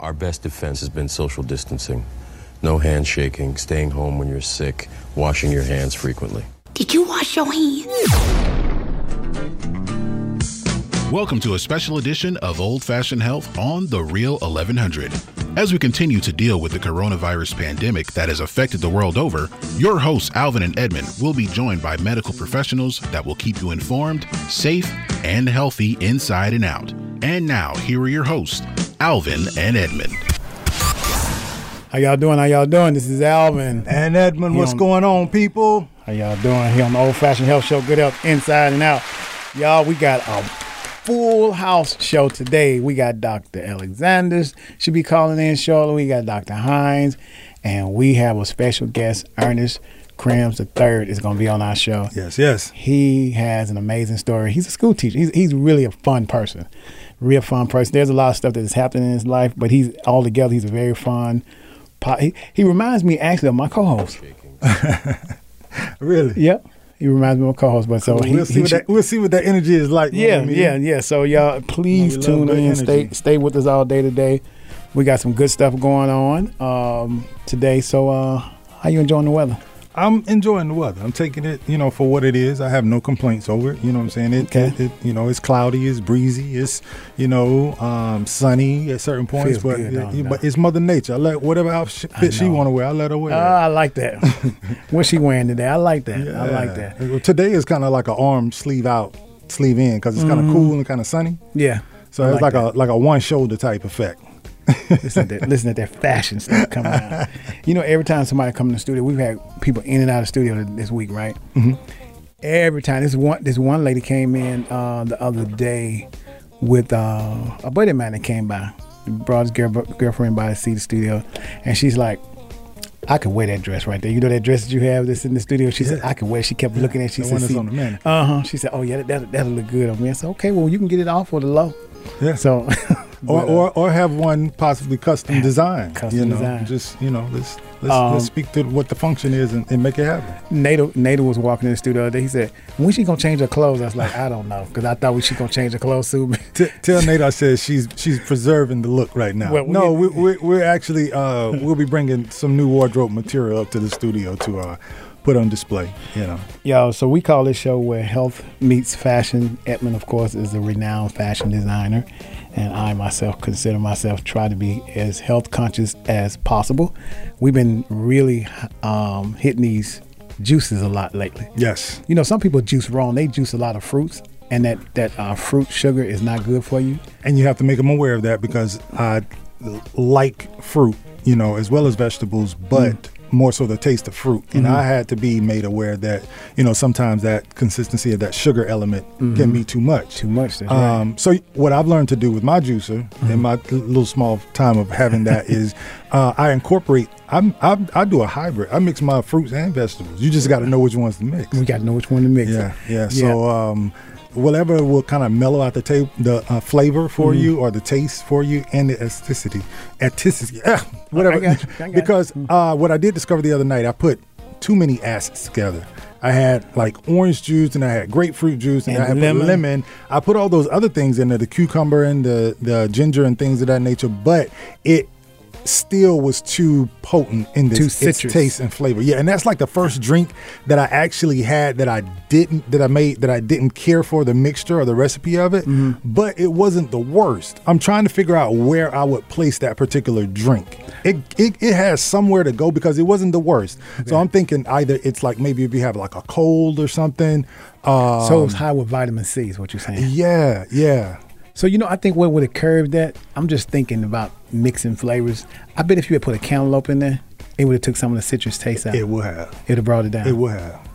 Our best defense has been social distancing. No handshaking, staying home when you're sick, washing your hands frequently. Did you wash your hands? Welcome to a special edition of Old Fashioned Health on The Real 1100. As we continue to deal with the coronavirus pandemic that has affected the world over, your hosts, Alvin and Edmund, will be joined by medical professionals that will keep you informed, safe, and healthy inside and out. And now, here are your hosts, Alvin and Edmund. How y'all doing? How y'all doing? This is Alvin. And Edmund, He what's on- going on, people? How y'all doing? Here on the Old Fashioned Health Show, Good Health Inside and Out. Y'all, we got a full house show today. We got Dr. Alexander, should be calling in shortly. We got Dr. Hines, and we have a special guest, Ernest Crims III, is going to be on our show. Yes, yes. He has an amazing story. He's a school teacher. He's, he's really a fun person, real fun person. There's a lot of stuff that is happening in his life, but he's all together. He's a very fun. po- He, he reminds me actually of my co-host. Really? Yep, he reminds me of my co-host. But so Well, he, see he what that we'll see what that energy is like. yeah, you know yeah, yeah. So y'all, please tune in. Stay stay with us all day today. We got some good stuff going on um, today. So uh, how you enjoying the weather? I'm enjoying the weather. I'm taking it, you know, for what it is. I have no complaints over it. You know what I'm saying? It, Okay. it, it you know, it's cloudy, it's breezy, it's you know, um, sunny at certain points, Feels but good, it- it? but it's Mother Nature. I let whatever outfit she want to wear, I let her wear. Ah, it. I like that. What's she wearing today? I like that. I like that. Well, Today is kind of like an arm sleeve out, sleeve in, because it's kind of cool and kind of sunny. Yeah. So Mm-hmm. I it's like like, a like a one shoulder type effect. Listen to that, listen to that fashion stuff coming out. You know, every time somebody come in the studio, we've had people in and out of studio this week, right? Mm-hmm. Every time, this one this one lady came in uh, the other day with uh, a buddy of mine that came by, brought his girl, girlfriend by to see the studio, and she's like. I could wear that dress right there. You know that dress that you have that's in the studio. She said I could wear. it. She kept looking at. it. She the said, one that's on the uh huh." She said, "Oh yeah, that, that that'll look good on me." I said, "Okay, well you can get it off for the low." Yeah. So, or, but, uh, or or have one possibly custom design. Custom you know, design. just you know, let's let's, Um, let's speak to what the function is and, and make it happen. Nada, Nada was walking in the studio the other day. He said, "When she gonna change her clothes?" I was like, "I don't know," because I thought we she gonna change her clothes soon. T- tell Nate I said she's she's preserving the look right now. Well, we- no, we, we're we're actually uh, we'll be bringing some new wardrobe material up to the studio to uh, put on display. You know, Yo, so we call this show where health meets fashion. Edmund, of course, is a renowned fashion designer, and I myself consider myself try to be as health conscious as possible. We've been really um, hitting these juices a lot lately. yes, You know, some people juice wrong. They juice a lot of fruits, and that that uh, fruit sugar is not good for you. and you have to make them aware of that because I like fruit, you know, as well as vegetables, but. Mm. More so the taste of fruit, and I had to be made aware that you know sometimes that consistency of that sugar element can be too much. Mm-hmm. Too much. That's right. Um, so what I've learned to do with my juicer in my little small time of having that is uh, I incorporate. I'm, I'm I do a hybrid. I mix my fruits and vegetables. You just got to know which ones to mix. We got to know which one to mix. Yeah, yeah. So um, whatever will kind of mellow out the the uh, flavor for Mm-hmm. you or the taste for you and the aestheticity, aestheticity, ah, whatever. I I because uh, what I did discover the other night, I put too many acids together. I had like orange juice and I had grapefruit juice and, And I had lemon. lemon. I put all those other things in there, the cucumber and the the ginger and things of that nature, but it still was too potent in this Too its citrus. taste and flavor. Yeah, and that's like the first drink that I actually had that I didn't that I made that I didn't care for the mixture or the recipe of it, Mm-hmm. but it wasn't the worst. I'm trying to figure out where I would place that particular drink. It it, it has somewhere to go because it wasn't the worst. So I'm thinking either it's like maybe if you have like a cold or something. Um, So it's high with vitamin C, is what you're saying. yeah, yeah. So you know, I think what would have curved that. I'm just thinking about mixing flavors. I bet if you had put a cantaloupe in there, it would have took some of the citrus taste out. It would have. It'd have brought it down. It would have.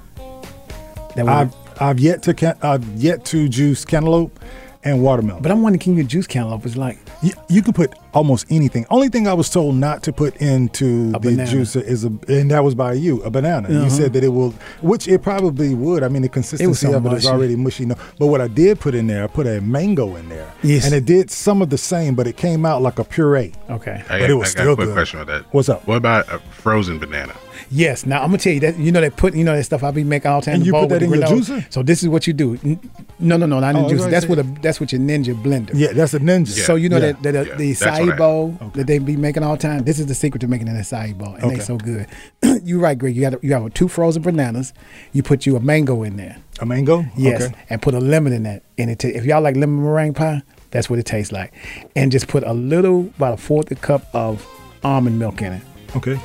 That I've I've yet to can, I've yet to juice cantaloupe and watermelon. but I'm wondering, can you juice cantaloupe? It's like You, you can put almost anything. Only thing I was told not to put into A the banana. juicer is a, and that was by you, a banana. You Uh-huh. said that it will, which it probably would. I mean, the consistency so of it is mushy. already mushy. No, but what I did put in there, I put a mango in there, Yes. and it did some of the same, but it came out like a puree. okay. I But got, it was I got still a quick good. question on that. What's up? What about a frozen banana? Yes. Now I'm gonna tell you that you know they put you know that stuff I be making all the time. And the you bowl put that in your juicer? So this is what you do. N- No, no, no, not in Oh, I was juicer. gonna That's what a that's with your Ninja blender. Yeah, that's a ninja. So you know Yeah. that, that uh, Yeah, the that's what what acai bowl that they be making all the time. This is the secret to making an acai bowl, and Okay. they so good. You're right, Greg. You got you have two frozen bananas. You put you a mango in there. A mango? Yes, Okay. and put a lemon in that. And it ta- if y'all like lemon meringue pie, that's what it tastes like. And just put a little, about a fourth a cup of almond milk in it, Okay.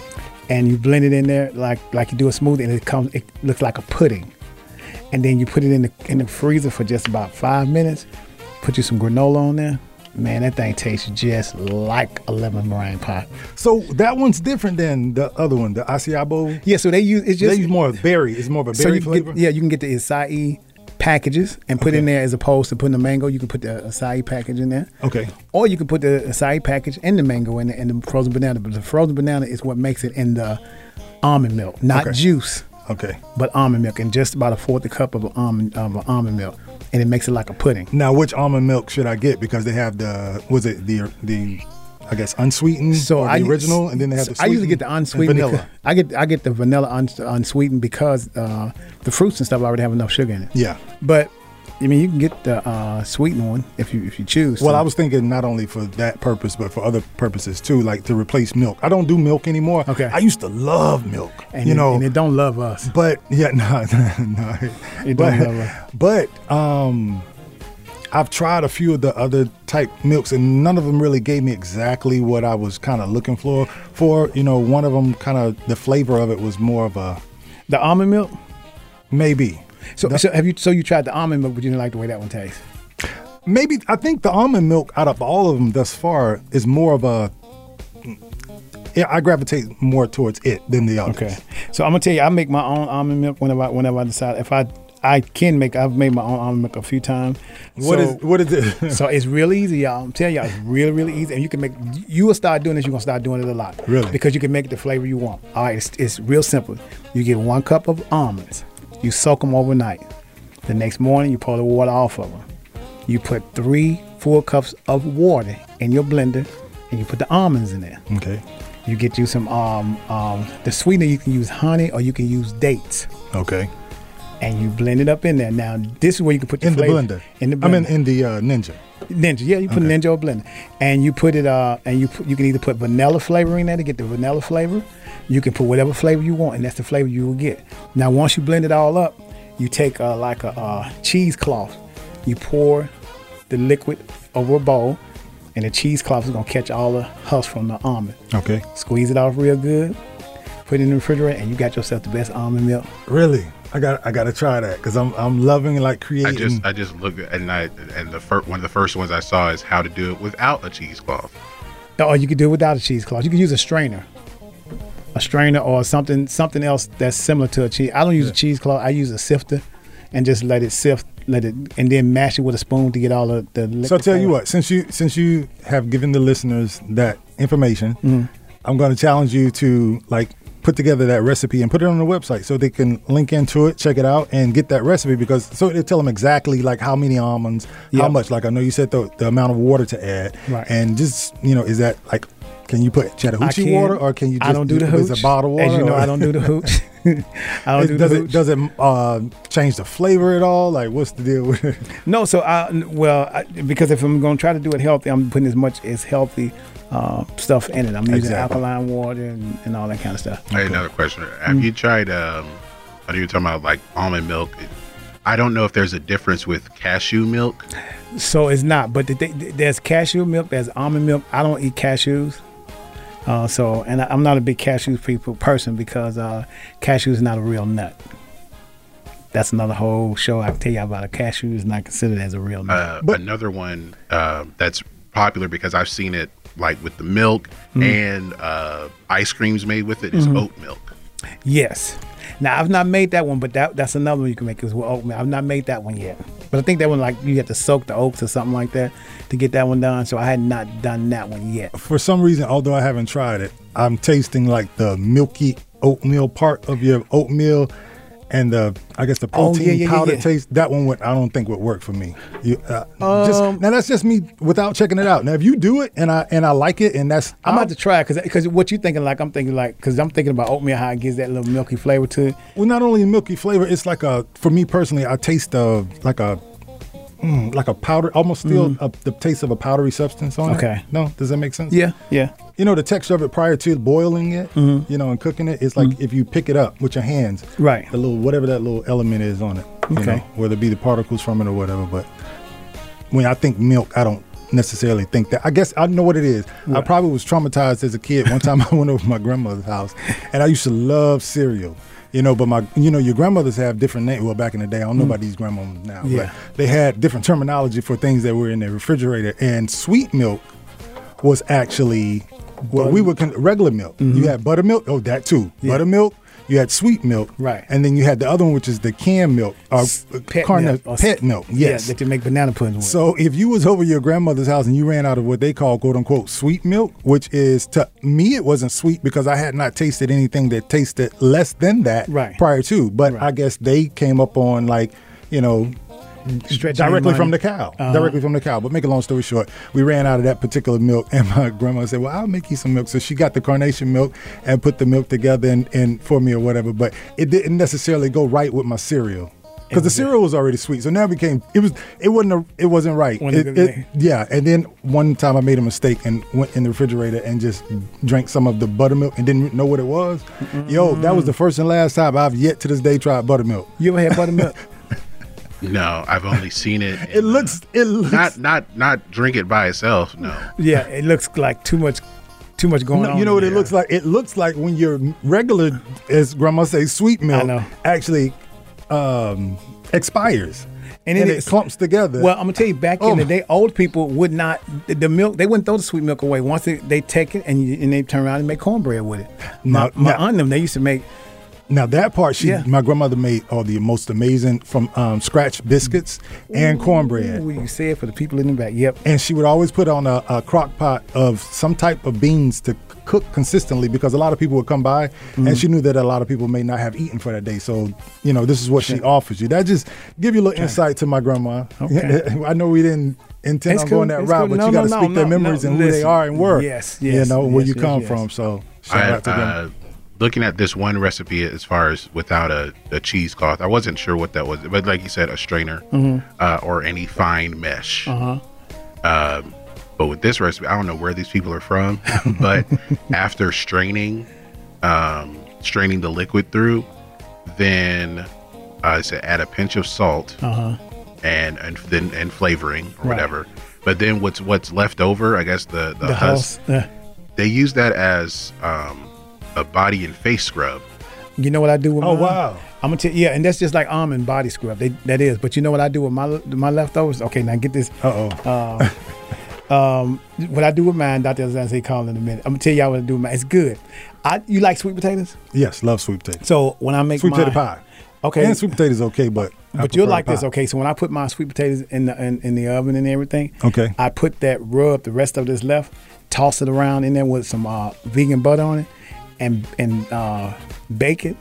and you blend it in there like like you do a smoothie, and it comes. It looks like a pudding. And then you put it in the in the freezer for just about five minutes. Put you some granola on there. Man, that thing tastes just like a lemon meringue pie. So that one's different than the other one, the bowl. Yeah, so they use it's just They use more of berry. It's more of a berry can flavor. get, yeah, you can get the acai packages and put in there as opposed to putting the mango. You can put the acai package in there. Okay. Or you can put the acai package and the mango in it and the frozen banana. But the frozen banana is what makes it in the almond milk, not Okay. juice, Okay. but almond milk, and just about a fourth a cup of almond of almond milk, and it makes it like a pudding. Now, which almond milk should I get? Because they have the was it the the I guess unsweetened So or I the original, and then they have the I usually get the unsweetened. vanilla. I get I get the vanilla uns, unsweetened because uh, the fruits and stuff already have enough sugar in it. Yeah. But I mean, you can get the uh, sweetened one if you if you choose. Well, to. I was thinking not only for that purpose, but for other purposes too, like to replace milk. I don't do milk anymore. Okay. I used to love milk. and you it, know, and it don't love us. but yeah, no, no. It but, don't love us. but um, I've tried a few of the other type milks, and none of them really gave me exactly what I was kind of looking for. For you know, one of them kind of the flavor of it was more of a The almond milk. maybe. So, so have you? So you tried the almond milk, but you didn't like the way that one tastes. Maybe I think the almond milk out of all of them thus far is more of a. Yeah, I gravitate more towards it than the others. Okay. So I'm gonna tell you, I make my own almond milk whenever I, whenever I decide if I I can make. I've made my own almond milk a few times. What so, is what is it? so it's real easy, y'all. I'm telling y'all, it's really, really easy. And you can make, you will start doing this, you're going to start doing it a lot. Really? Because you can make it the flavor you want. All right, it's, it's real simple. You get one cup of almonds, you soak them overnight. The next morning, you pour the water off of them. You put three full cups of water in your blender, and you put the almonds in there. okay. You get you some, um, um, the sweetener, you can use honey or you can use dates. Okay. And you blend it up in there. Now, this is where you can put your In the blender. In the blender. I mean, in the uh, Ninja. Ninja, yeah, you put Okay. Ninja or blender, and you put it, uh, and you put, you can either put vanilla flavor in there to get the vanilla flavor. You can put whatever flavor you want, and that's the flavor you will get. Now, once you blend it all up, you take uh, like a uh, cheesecloth, you pour the liquid over a bowl, and the cheesecloth is gonna catch all the husk from the almond. Okay. Squeeze it off real good, put it in the refrigerator, and you got yourself the best almond milk. Really? I got I got to try that because I'm I'm loving like creating. I just I just looked at and I and the first one of the first ones I saw is how to do it without a cheesecloth. Or you could do it without a cheesecloth. You can use a strainer, a strainer or something something else that's similar to a cheese. I don't use a cheesecloth. I use a sifter, and just let it sift, let it, and then mash it with a spoon to get all the the. so I tell you what, since you since you have given the listeners that information, Mm-hmm. I'm going to challenge you to like put together that recipe and put it on the website so they can link into it, check it out, and get that recipe because so they tell them exactly like how many almonds, how much. Like I know you said the, the amount of water to add, Right. and just you know is that like. Can you put I Chattahoochee can. water, or can you? Just I don't do the hooch. Is it bottled water? As you know, or- I don't do the hooch. I don't It- do does the it does it uh, change the flavor at all? Like, what's the deal with it? No, so I well I, because if I'm going to try to do it healthy, I'm putting as much as healthy uh, stuff in it. I'm using Exactly. alkaline water and, and all that kind of stuff. I had another question. Have you tried? Um, I know you're talking about like almond milk. I don't know if there's a difference with cashew milk. So it's not, but the, the, there's cashew milk, there's almond milk. I don't eat cashews. Uh, so, and I, I'm not a big cashew people person because uh, cashew is not a real nut. That's another whole show I can tell you about. A cashew is not considered as a real nut. Uh, But- another one uh, that's popular because I've seen it like with the milk Mm-hmm. and uh, ice creams made with it is oat milk. yes. Now I've not made that one, but that that's another one you can make is with oatmeal. I've not made that one yet, but I think that one like you have to soak the oats or something like that to get that one done. So I had not done that one yet. For some reason, although I haven't tried it, I'm tasting like the milky oatmeal part of your oatmeal, and the I guess the Oh, protein yeah, yeah, yeah, powder yeah. taste. That one would I don't think would work for me. You, uh, just, Um, now that's just me without checking it out. Now if you do it and I and I like it and that's I'm about to try because because what you're thinking like I'm thinking like because I'm thinking about oatmeal how it gives that little milky flavor to it. Well, not only milky flavor, it's like a for me personally, I taste uh like a mm, like a powder, almost still a, the taste of a powdery substance on it. Mm-hmm. Okay. No, does that make sense? Yeah, yeah. You know the texture of it prior to boiling it, Mm-hmm. you know, and cooking it. It's like if you pick it up with your hands, Right. The little whatever that little element is on it. you Okay. know, whether it be the particles from it or whatever. But when I think milk, I don't necessarily think that. I guess I know what it is. I probably was traumatized as a kid. One time I went over to my grandmother's house, and I used to love cereal. You know, but my, you know, your grandmothers have different names. Well, back in the day, I don't know about these grandmothers now, Mm. Yeah. but they had different terminology for things that were in their refrigerator. And sweet milk was actually what we were con- regular milk. You had buttermilk. Oh, that too. Mm-hmm. Yeah. Buttermilk. You had sweet milk. Right. And then you had the other one, which is the canned milk uh, or uh, Pet carne- milk. or- pet milk. Yes. Yeah, that you make banana pudding with. So if you was over your grandmother's house and you ran out of what they call quote unquote sweet milk, which is to me it wasn't sweet because I had not tasted anything that tasted less than that Right. prior to. But Right. I guess they came up on like, you know, Stretching directly from the cow. Uh-huh. Directly from the cow. But make a long story short, we ran out of that particular milk, and my grandma said, "Well, I'll make you some milk." So she got the carnation milk and put the milk together and, and for me or whatever. But it didn't necessarily go right with my cereal. Because the cereal was already sweet, so now it became it was it wasn't a, it wasn't right. It- it- yeah, and then one time I made a mistake and went in the refrigerator and just drank some of the buttermilk and didn't know what it was. Yo, that was the first and last time I've yet to this day tried buttermilk. You ever had buttermilk? No, I've only seen it. It in, uh, looks it looks not not not drink it by itself. No, yeah, it looks like too much, too much going No, on. you know what it looks like? It looks like when your regular, as grandma says, sweet milk know. actually um, expires And and, it it, is- clumps together. Well, I'm gonna tell you, back Oh in the day, old people would not the, the milk. They wouldn't throw the sweet milk away. Once they, they take it and you, and they turn around and make cornbread with it. My, Now- my now- aunt and them they used to make. Now that part, she, Yeah. my grandmother made all the most amazing from um, scratch biscuits and cornbread. Ooh, you say it for the people in the back. Yep. And she would always put on a, a crock pot of some type of beans to cook consistently because a lot of people would come by Mm-hmm. and she knew that a lot of people may not have eaten for that day. So, you know, this is what she offers you. That just give you a little insight to my grandma. Okay. I know we didn't intend It's on cool, going that it's route, cool. but No, you got to no, speak no, their no, memories no. and who they are and work. Yes, yes. You yes, know, where you yes, come yes. from. So, shout I, out to them. uh, looking at this one recipe as far as without a, a cheesecloth, I wasn't sure what that was, but like you said, a strainer uh, or any fine mesh. Uh-huh. Um, but with this recipe, I don't know where these people are from, but after straining, um, straining the liquid through, then uh, it said add a pinch of salt Uh-huh. and and then and flavoring or Right. whatever. But then what's what's left over, I guess the the, The husk. Uh, they use that as um, a body and face scrub. you know what I do with Oh, mine? wow. I'm gonna tell yeah, and that's just like almond body scrub. They, that is, but you know what I do with my my leftovers? Okay, now get this. Uh oh. Um, what I do with mine, Dr. Alexander say call in a minute. I'm gonna tell y'all what I do with mine. It's good. I you like sweet potatoes? yes, love sweet potatoes. So when I make Sweet mine, potato pie. Okay. And sweet potatoes okay, but But you'll prefer like this, okay? So when I put my sweet potatoes in the in, in the oven and everything, Okay. I put that rub, the rest of this left, toss it around in there with some uh, vegan butter on it, and and uh, bake it,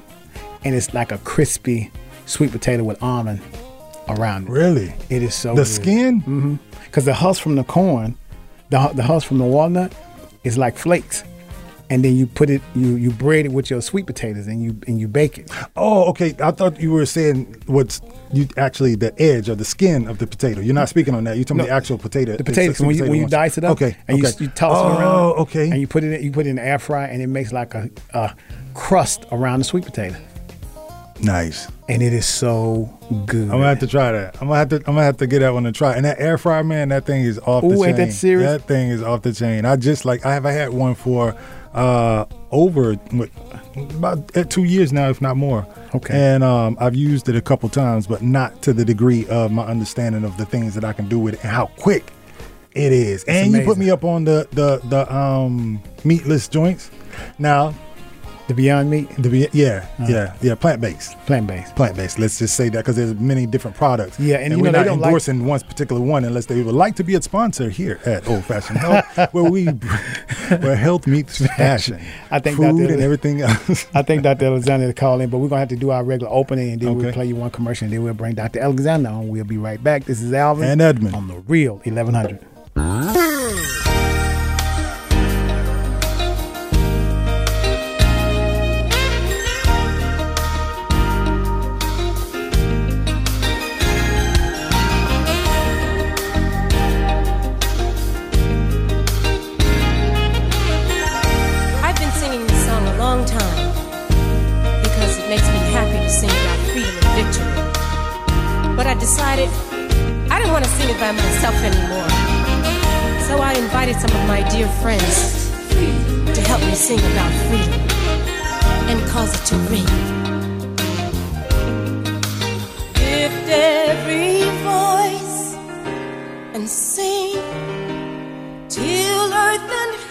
and it's like a crispy sweet potato with almond around it. Really? It is so The good. skin? Mm-hmm. Because the husk from the corn, the the husk from the walnut, is like flakes, and then you put it, you you braid it with your sweet potatoes, and you and you bake it. Oh, okay. I thought you were saying what's you actually the edge or the skin of the potato. You're not speaking on that. You're talking No. about the actual potato. The potatoes, when you, when you dice it up, Okay. and you, okay. you toss oh, it around, Oh, okay. and you put it in, you put it in the air fryer, and it makes like a, a crust around the sweet potato, nice. and it is so good. I'm gonna have to try that. I'm gonna have to. I'm gonna have to get that one to try. And that air fryer, man, that thing is off the Ooh, chain. ain't that serious? That thing is off the chain. I just like I have. I had one for uh over what, about uh, two years now, if not more. Okay. And um, I've used it a couple times, but not to the degree of my understanding of the things that I can do with it and how quick it is. and you put me up on the the the um meatless joints. Now, the Beyond Meat, the be- yeah, Uh. yeah, yeah, plant based plant based. plant based. Let's just say that because there's many different products. Yeah, and you we're know, they not don't like- endorsing one particular one unless they would like to be a sponsor here at Old Fashioned Health, where we where health meets fashion, I think food that the- and everything else. I think Dr. Alexander to call in, but we're gonna have to do our regular opening, and then we'll play you one commercial, and then we'll bring Dr. Alexander on. We'll be right back. This is Alvin And Edmund. on the Real 1100. By myself anymore. So I invited some of my dear friends to help me sing about freedom and cause it to ring. Lift every voice and sing till earth and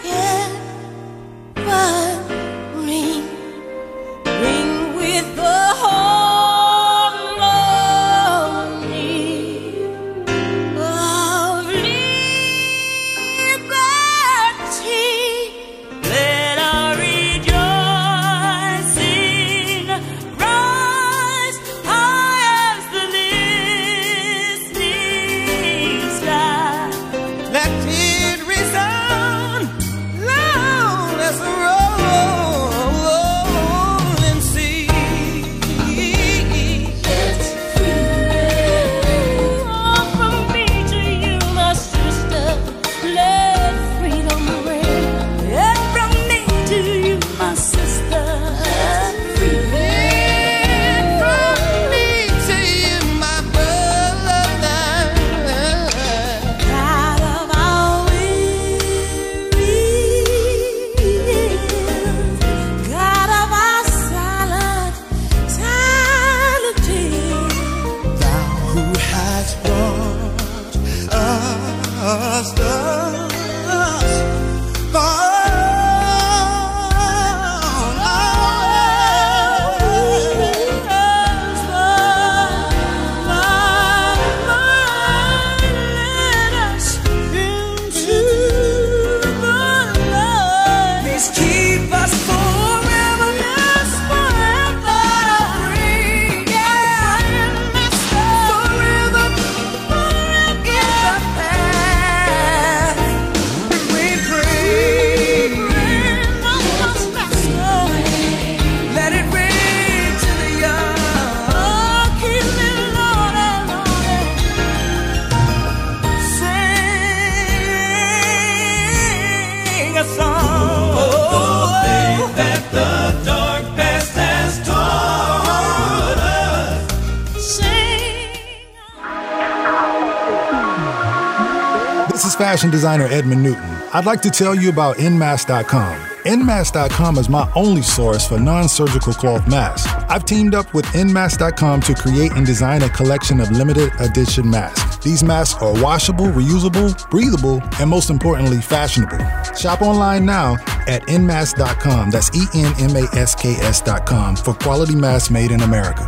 designer Edmund Newton. I'd like to tell you about Nmask.com. Nmask.com is my only source for non surgical cloth masks. I've teamed up with Nmask.com to create and design a collection of limited edition masks. These masks are washable, reusable, breathable, and most importantly, fashionable. Shop online now at Nmask.com. That's E N M A S K S.com for quality masks made in America.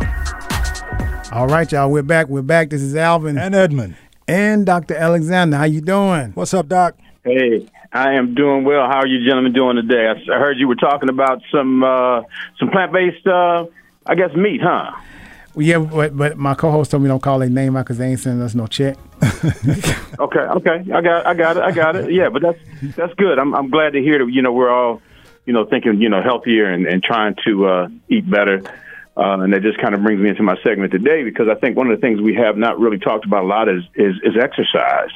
All right, y'all. We're back. We're back. This is Alvin And Edmund. And Dr. Alexander. How you doing? What's up, Doc? Hey, I am doing well. How are you gentlemen doing today? I heard you were talking about some uh, some plant based, uh, I guess, meat, huh? Well, yeah, but, but my co-host told me don't call their name out because they ain't sending us no check. Okay, okay, I got, I got it, I got it. Yeah, but that's that's good. I'm I'm glad to hear that. You know, we're all, you know, thinking, you know, healthier and, and trying to uh, eat better. Uh, and that just kind of brings me into my segment today because I think one of the things we have not really talked about a lot is is, is exercise.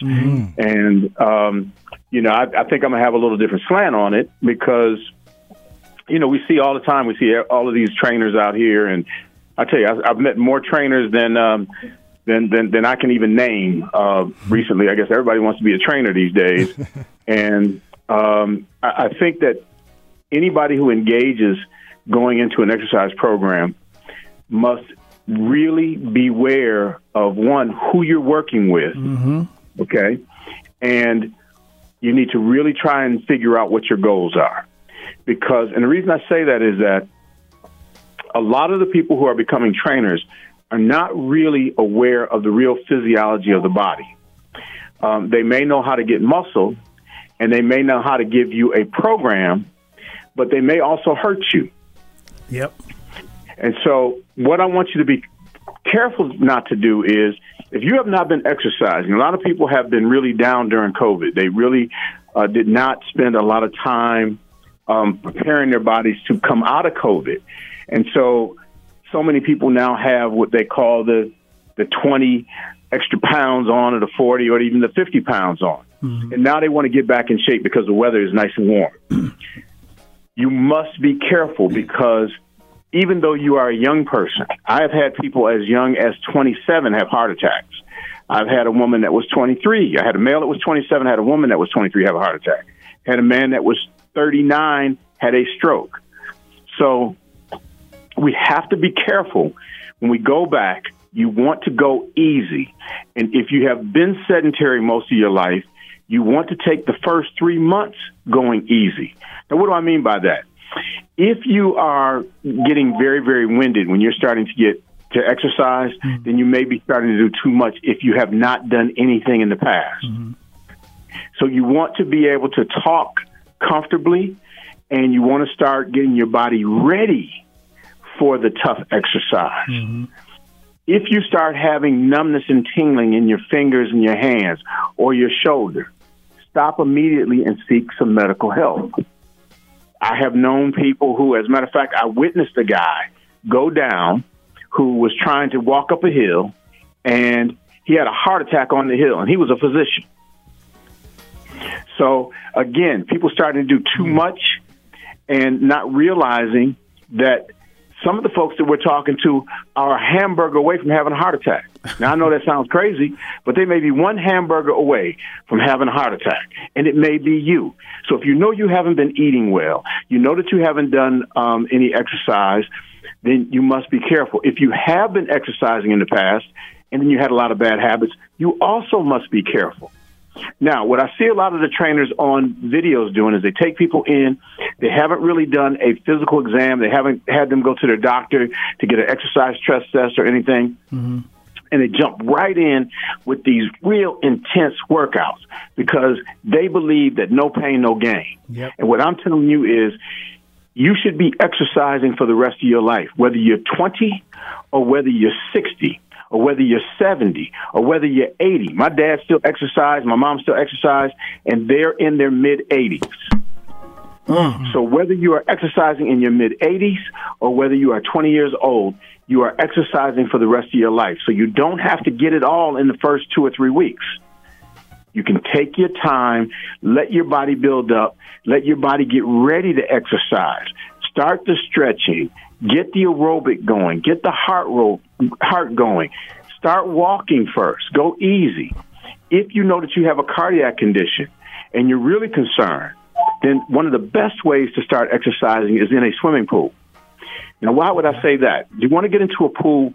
And um, you know, I, I think I'm gonna have a little different slant on it because you know we see all the time we see all of these trainers out here, and I tell you, I've, I've met more trainers than. Um, than, than, than I can even name uh, recently. I guess everybody wants to be a trainer these days. and um, I, I think that anybody who engages going into an exercise program must really beware of one, who you're working with. Okay. And you need to really try and figure out what your goals are. Because, and the reason I say that is that a lot of the people who are becoming trainers are not really aware of the real physiology of the body. Um, they may know how to get muscle and they may know how to give you a program, but they may also hurt you. Yep. And so, what I want you to be careful not to do is if you have not been exercising, a lot of people have been really down during COVID. They really uh, did not spend a lot of time um, preparing their bodies to come out of COVID. And so, so many people now have what they call the the 20 extra pounds on, or the 40, or even the 50 pounds on. And now they want to get back in shape because the weather is nice and warm. you must be careful because even though you are a young person, I have had people as young as 27 have heart attacks. I've had a woman that was 23. I had a male that was 27. Had a woman that was 23 have a heart attack. had a man that was 39 had a stroke. So we have to be careful when we go back. You want to go easy. And if you have been sedentary most of your life, you want to take the first three months going easy. Now, what do I mean by that? If you are getting very, very winded when you're starting to get to exercise, mm-hmm. then you may be starting to do too much if you have not done anything in the past. Mm-hmm. So you want to be able to talk comfortably and you want to start getting your body ready for the tough exercise. Mm-hmm. If you start having numbness and tingling in your fingers and your hands or your shoulder, stop immediately and seek some medical help. I have known people who, as a matter of fact, I witnessed a guy go down who was trying to walk up a hill and he had a heart attack on the hill and he was a physician. So again, people starting to do too much and not realizing that some of the folks that we're talking to are a hamburger away from having a heart attack. Now, I know that sounds crazy, but they may be one hamburger away from having a heart attack, and it may be you. So if you know you haven't been eating well, you know that you haven't done um, any exercise, then you must be careful. If you have been exercising in the past and then you had a lot of bad habits, you also must be careful. Now, what I see a lot of the trainers on videos doing is they take people in, they haven't really done a physical exam, they haven't had them go to their doctor to get an exercise stress test or anything. Mm-hmm. And they jump right in with these real intense workouts because they believe that no pain, no gain. Yep. And what I'm telling you is you should be exercising for the rest of your life, whether you're 20 or whether you're 60 or whether you're 70 or whether you're 80. My dad still exercised, my mom still exercised, and they're in their mid 80s. Mm. So whether you are exercising in your mid 80s or whether you are 20 years old, you are exercising for the rest of your life. So you don't have to get it all in the first two or three weeks. You can take your time, let your body build up, let your body get ready to exercise. Start the stretching, get the aerobic going, get the heart ro- heart going. Start walking first. Go easy. If you know that you have a cardiac condition and you're really concerned, then one of the best ways to start exercising is in a swimming pool. Now, why would I say that? You want to get into a pool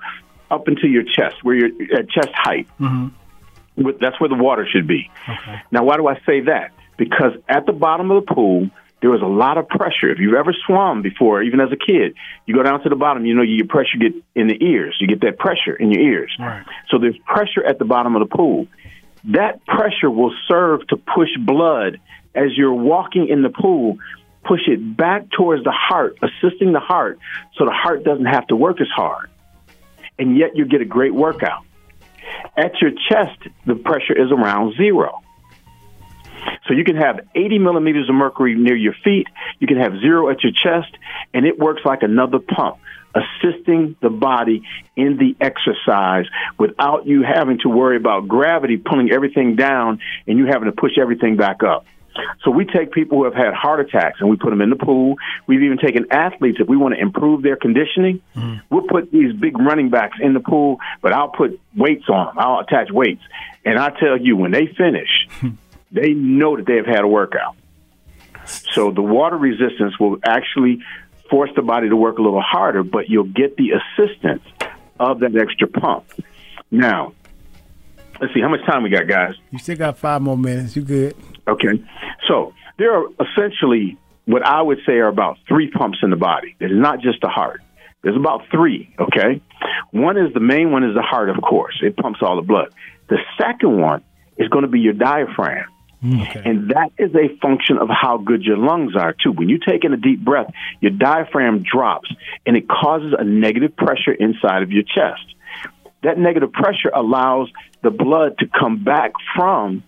up into your chest, where you're at chest height. Mm-hmm that's where the water should be. Okay. Now, why do I say that? Because at the bottom of the pool, there is a lot of pressure. If you've ever swum before, even as a kid, you go down to the bottom, you know, you your pressure get in the ears. You get that pressure in your ears. Right. So there's pressure at the bottom of the pool. That pressure will serve to push blood as you're walking in the pool, push it back towards the heart, assisting the heart so the heart doesn't have to work as hard. And yet you get a great workout. At your chest, the pressure is around zero. So you can have 80 millimeters of mercury near your feet, you can have zero at your chest, and it works like another pump, assisting the body in the exercise without you having to worry about gravity pulling everything down and you having to push everything back up. So we take people who have had heart attacks and we put them in the pool. We've even taken athletes if we want to improve their conditioning. Mm. We'll put these big running backs in the pool, but I'll put weights on them. I'll attach weights. And I tell you, when they finish, they know that they have had a workout. So the water resistance will actually force the body to work a little harder, but you'll get the assistance of that extra pump. Now, let's see how much time we got, guys. You still got five more minutes. You good? Okay. So there are essentially what I would say are about three pumps in the body. It is not just the heart. There's about three, okay? One is the main one is the heart, of course. It pumps all the blood. The second one is going to be your diaphragm. Okay. And that is a function of how good your lungs are, too. When you take in a deep breath, your diaphragm drops and it causes a negative pressure inside of your chest. That negative pressure allows the blood to come back from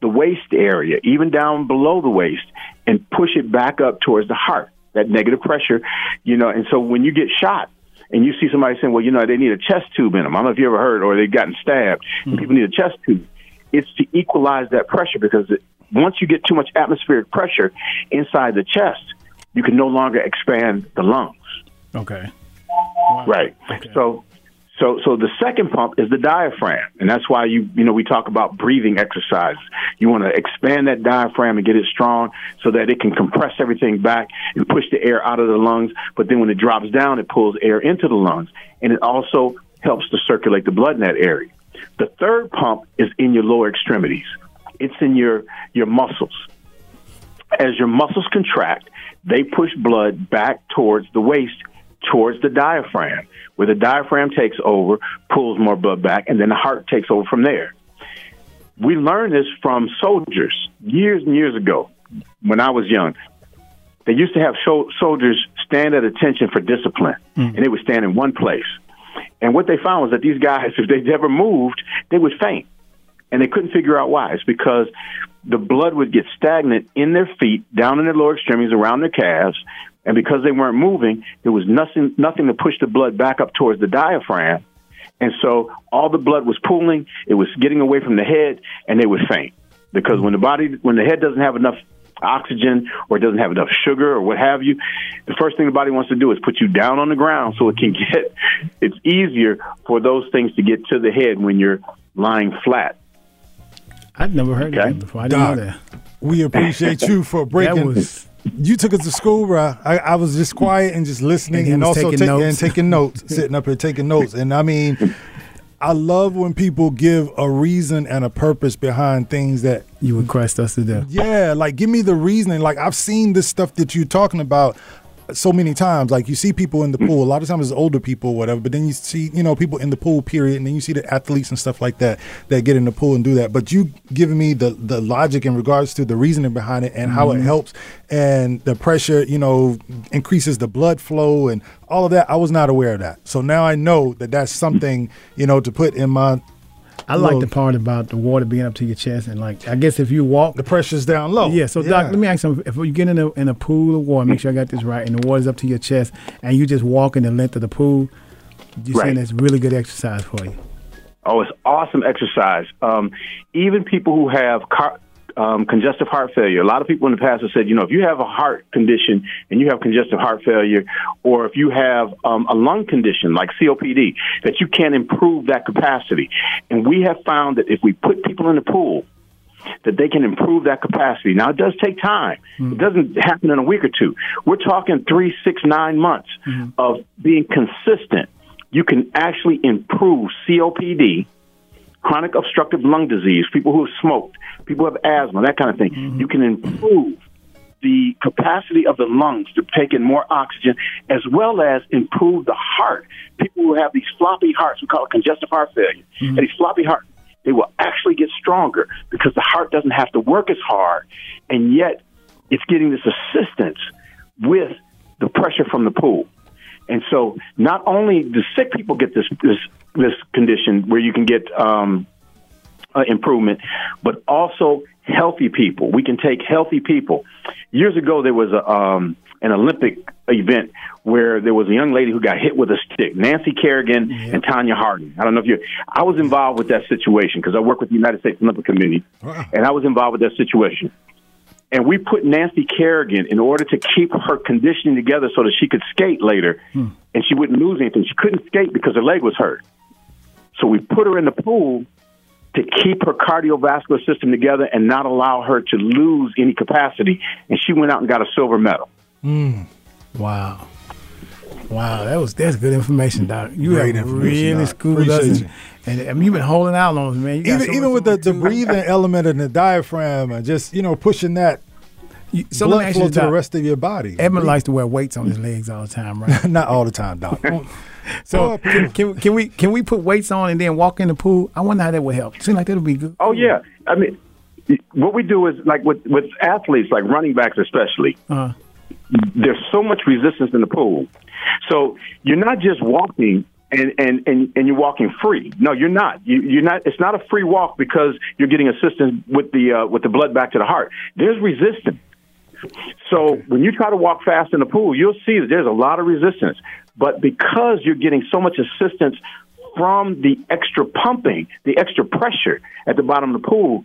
the waist area, even down below the waist, and push it back up towards the heart. That negative pressure, you know, and so when you get shot, and you see somebody saying, well, you know, they need a chest tube in them. I don't know if you ever heard, or they've gotten stabbed, mm-hmm. people need a chest tube. It's to equalize that pressure because it, once you get too much atmospheric pressure inside the chest, you can no longer expand the lungs. Okay. Right. So, so, so the second pump is the diaphragm, and that's why you, you know, we talk about breathing exercises. You want to expand that diaphragm and get it strong so that it can compress everything back and push the air out of the lungs. But then when it drops down, it pulls air into the lungs, and it also helps to circulate the blood in that area. The third pump is in your lower extremities. It's in your your muscles. As your muscles contract, they push blood back towards the waist, towards the diaphragm, where the diaphragm takes over, pulls more blood back, and then the heart takes over from there. We learned this from soldiers years and years ago when I was young. They used to have soldiers stand at attention for discipline, hmm. and they would stand in one place. And what they found was that these guys, if they never moved, they would faint. And they couldn't figure out why. It's because the blood would get stagnant in their feet, down in their lower extremities, around their calves. And because they weren't moving, there was nothing, nothing to push the blood back up towards the diaphragm. And so all the blood was pooling, it was getting away from the head, and they would faint. Because when the body, when the head doesn't have enough oxygen or it doesn't have enough sugar or what have you, the first thing the body wants to do is put you down on the ground so it can get, it's easier for those things to get to the head when you're lying flat. I've never heard Okay. of that before. I didn't Doc, know that. we appreciate you for breaking. That was you took us to school, bro. I, I was just quiet and just listening, And and, also taking taking notes. and taking notes, sitting up here taking notes. And I mean, I love when people give a reason and a purpose behind things that you would crust us to death. yeah, like give me the reasoning. Like I've seen this stuff that you're talking about so many times. Like you see people in the pool. A lot of times it's older people or whatever, but then you see, you know, people in the pool period, and then you see the athletes and stuff like that that get in the pool and do that. But you giving me the the logic in regards to the reasoning behind it and how it mm-hmm. helps and the pressure, you know, increases the blood flow and all of that. I was not aware of that. So now I know that that's something, you know, to put in my I like the part about the water being up to your chest and like I guess if you walk the pressure's down low. Yeah, so Doc, let me ask you: If you get in a in a pool of water, make sure I got this right, and the water's up to your chest, and you just walk in the length of the pool, you saying Right. that's really good exercise for you. Oh, it's awesome exercise. Um, even people who have car- um, congestive heart failure, a lot of people in the past have said, you know, if you have a heart condition and you have congestive heart failure, or if you have um, a lung condition like COPD, that you can't improve that capacity. And we have found that if we put people in the pool, that they can improve that capacity. Now, it does take time. It doesn't happen in a week or two. We're talking three, six, nine months of being consistent. You can actually improve COPD, chronic obstructive lung disease, people who have smoked, people who have asthma, that kind of thing. Mm-hmm. You can improve the capacity of the lungs to take in more oxygen, as well as improve the heart. People who have these floppy hearts, we call it congestive heart failure, and these floppy hearts, they will actually get stronger because the heart doesn't have to work as hard, and yet it's getting this assistance with the pressure from the pool. And so, not only do sick people get this this this condition where you can get um, uh, improvement, but also healthy people. We can take healthy people. Years ago, there was a um, an Olympic event where there was a young lady who got hit with a stick, Nancy Kerrigan and Tonya Harding. I don't know if you. I was involved with that situation because I work with the United States Olympic Committee, and I was involved with that situation. And we put Nancy Kerrigan in order to keep her conditioning together so that she could skate later, and she wouldn't lose anything. She couldn't skate because her leg was hurt. So we put her in the pool to keep her cardiovascular system together and not allow her to lose any capacity. And she went out and got a silver medal. Hmm. Wow. Wow, that was that's good information, Doc. You Great have really Doc. schooled us, and, and I mean, you've been holding out on us, man. You even so even with the, the breathing element and the diaphragm and just you know pushing that You- so let me blood flow you, to the rest of your body. Edmund likes to wear weights on his legs all the time, right? Not all the time, doc. So can, can, can we can we put weights on and then walk in the pool? I wonder how that would help. Seems like that would be good. Oh yeah, I mean, what we do is like with with athletes, like running backs especially. Uh, There's so much resistance in the pool, so you're not just walking. And, and, and, and you're walking free. No, you're not. You, you're not. It's not a free walk because you're getting assistance with the uh, with the blood back to the heart. There's resistance. So when you try to walk fast in the pool, you'll see that there's a lot of resistance. But because you're getting so much assistance from the extra pumping, the extra pressure at the bottom of the pool,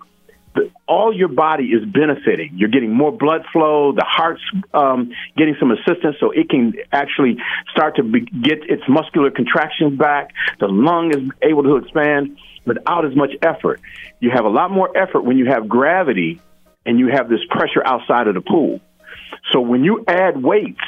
all your body is benefiting. You're getting more blood flow. The heart's um, getting some assistance, so it can actually start to be, get its muscular contractions back. The lung is able to expand without as much effort. You have a lot more effort when you have gravity and you have this pressure outside of the pool. So when you add weights,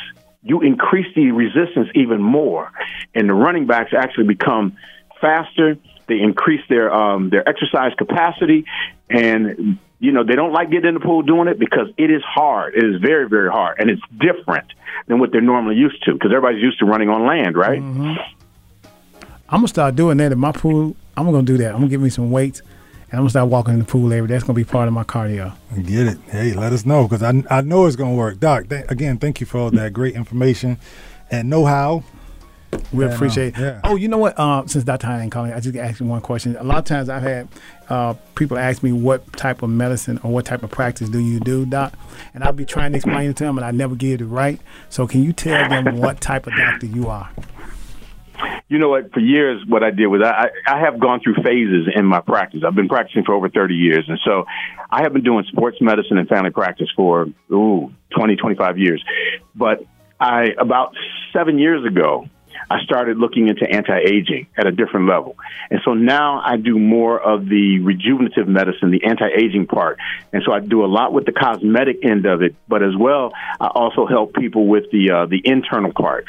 you increase the resistance even more, and the running backs actually become faster. They increase their um, their exercise capacity, and you know they don't like getting in the pool doing it because it is hard. It is very very hard, and it's different than what they're normally used to because everybody's used to running on land, right? I'm gonna start doing that in my pool. I'm gonna do that. I'm gonna give me some weights, I'm gonna start walking in the pool every day. That's gonna be part of my cardio. Get it? Hey, let us know because I, I know it's gonna work. Doc, th- again, thank you for all that great information and know how. We Yeah, no, appreciate. yeah. Oh, you know what? Uh, since Dr. Hine ain't calling, I just ask you one question. A lot of times I've had uh, people ask me what type of medicine or what type of practice do you do, Doc? And I'll be trying to explain it to them, and I never get it right. So can you tell them what type of doctor you are? You know what? For years, what I did was I, I have gone through phases in my practice. I've been practicing for over 30 years. And so I have been doing sports medicine and family practice for, ooh, 20, 25 years. But I, about seven years ago, I started looking into anti-aging at a different level. And so now I do more of the rejuvenative medicine, the anti-aging part. And so I do a lot with the cosmetic end of it, but as well, I also help people with the uh, the internal part.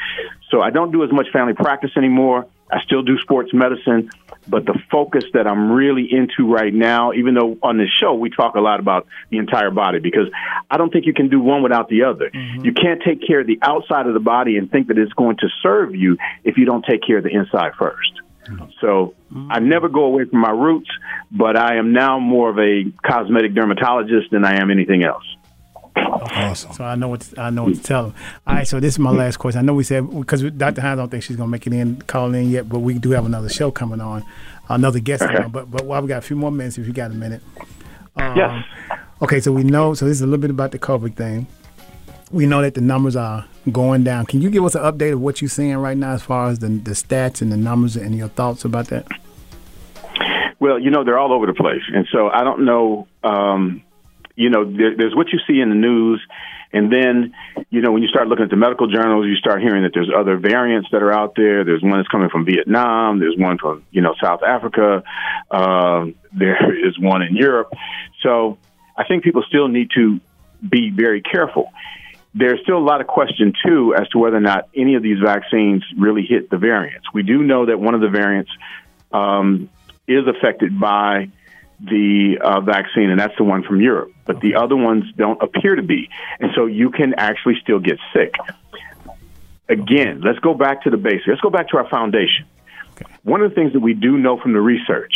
So I don't do as much family practice anymore. I still do sports medicine, but the focus that I'm really into right now, even though on this show we talk a lot about the entire body, because I don't think you can do one without the other. Mm-hmm. You can't take care of the outside of the body and think that it's going to serve you if you don't take care of the inside first. So I mm-hmm. never go away from my roots, but I am now more of a cosmetic dermatologist than I am anything else. Awesome. So I know what to, I know what to tell them. All right, so this is my last question. I know we said because Dr. Hines don't think she's gonna make it in, call in yet, but we do have another show coming on, another guest. Okay. on. But but while we got a few more minutes, if you got a minute. Um, Yes. Okay, so we know. So this is a little bit about the COVID thing. We know that the numbers are going down. Can you give us an update of what you're seeing right now as far as the the stats and the numbers and your thoughts about that? Well, you know, they're all over the place. And so I don't know, um, you know, there, there's what you see in the news. And then, you know, when you start looking at the medical journals, you start hearing that there's other variants that are out there. There's one that's coming from Vietnam. There's one from, you know, South Africa. Um, there is one in Europe. So I think people still need to be very careful. There's still a lot of question, too, as to whether or not any of these vaccines really hit the variants. We do know that one of the variants um, is affected by the uh, vaccine, and that's the one from Europe. But the other ones don't appear to be. And so you can actually still get sick. Again, let's go back to the basics. Let's go back to our foundation. One of the things that we do know from the research,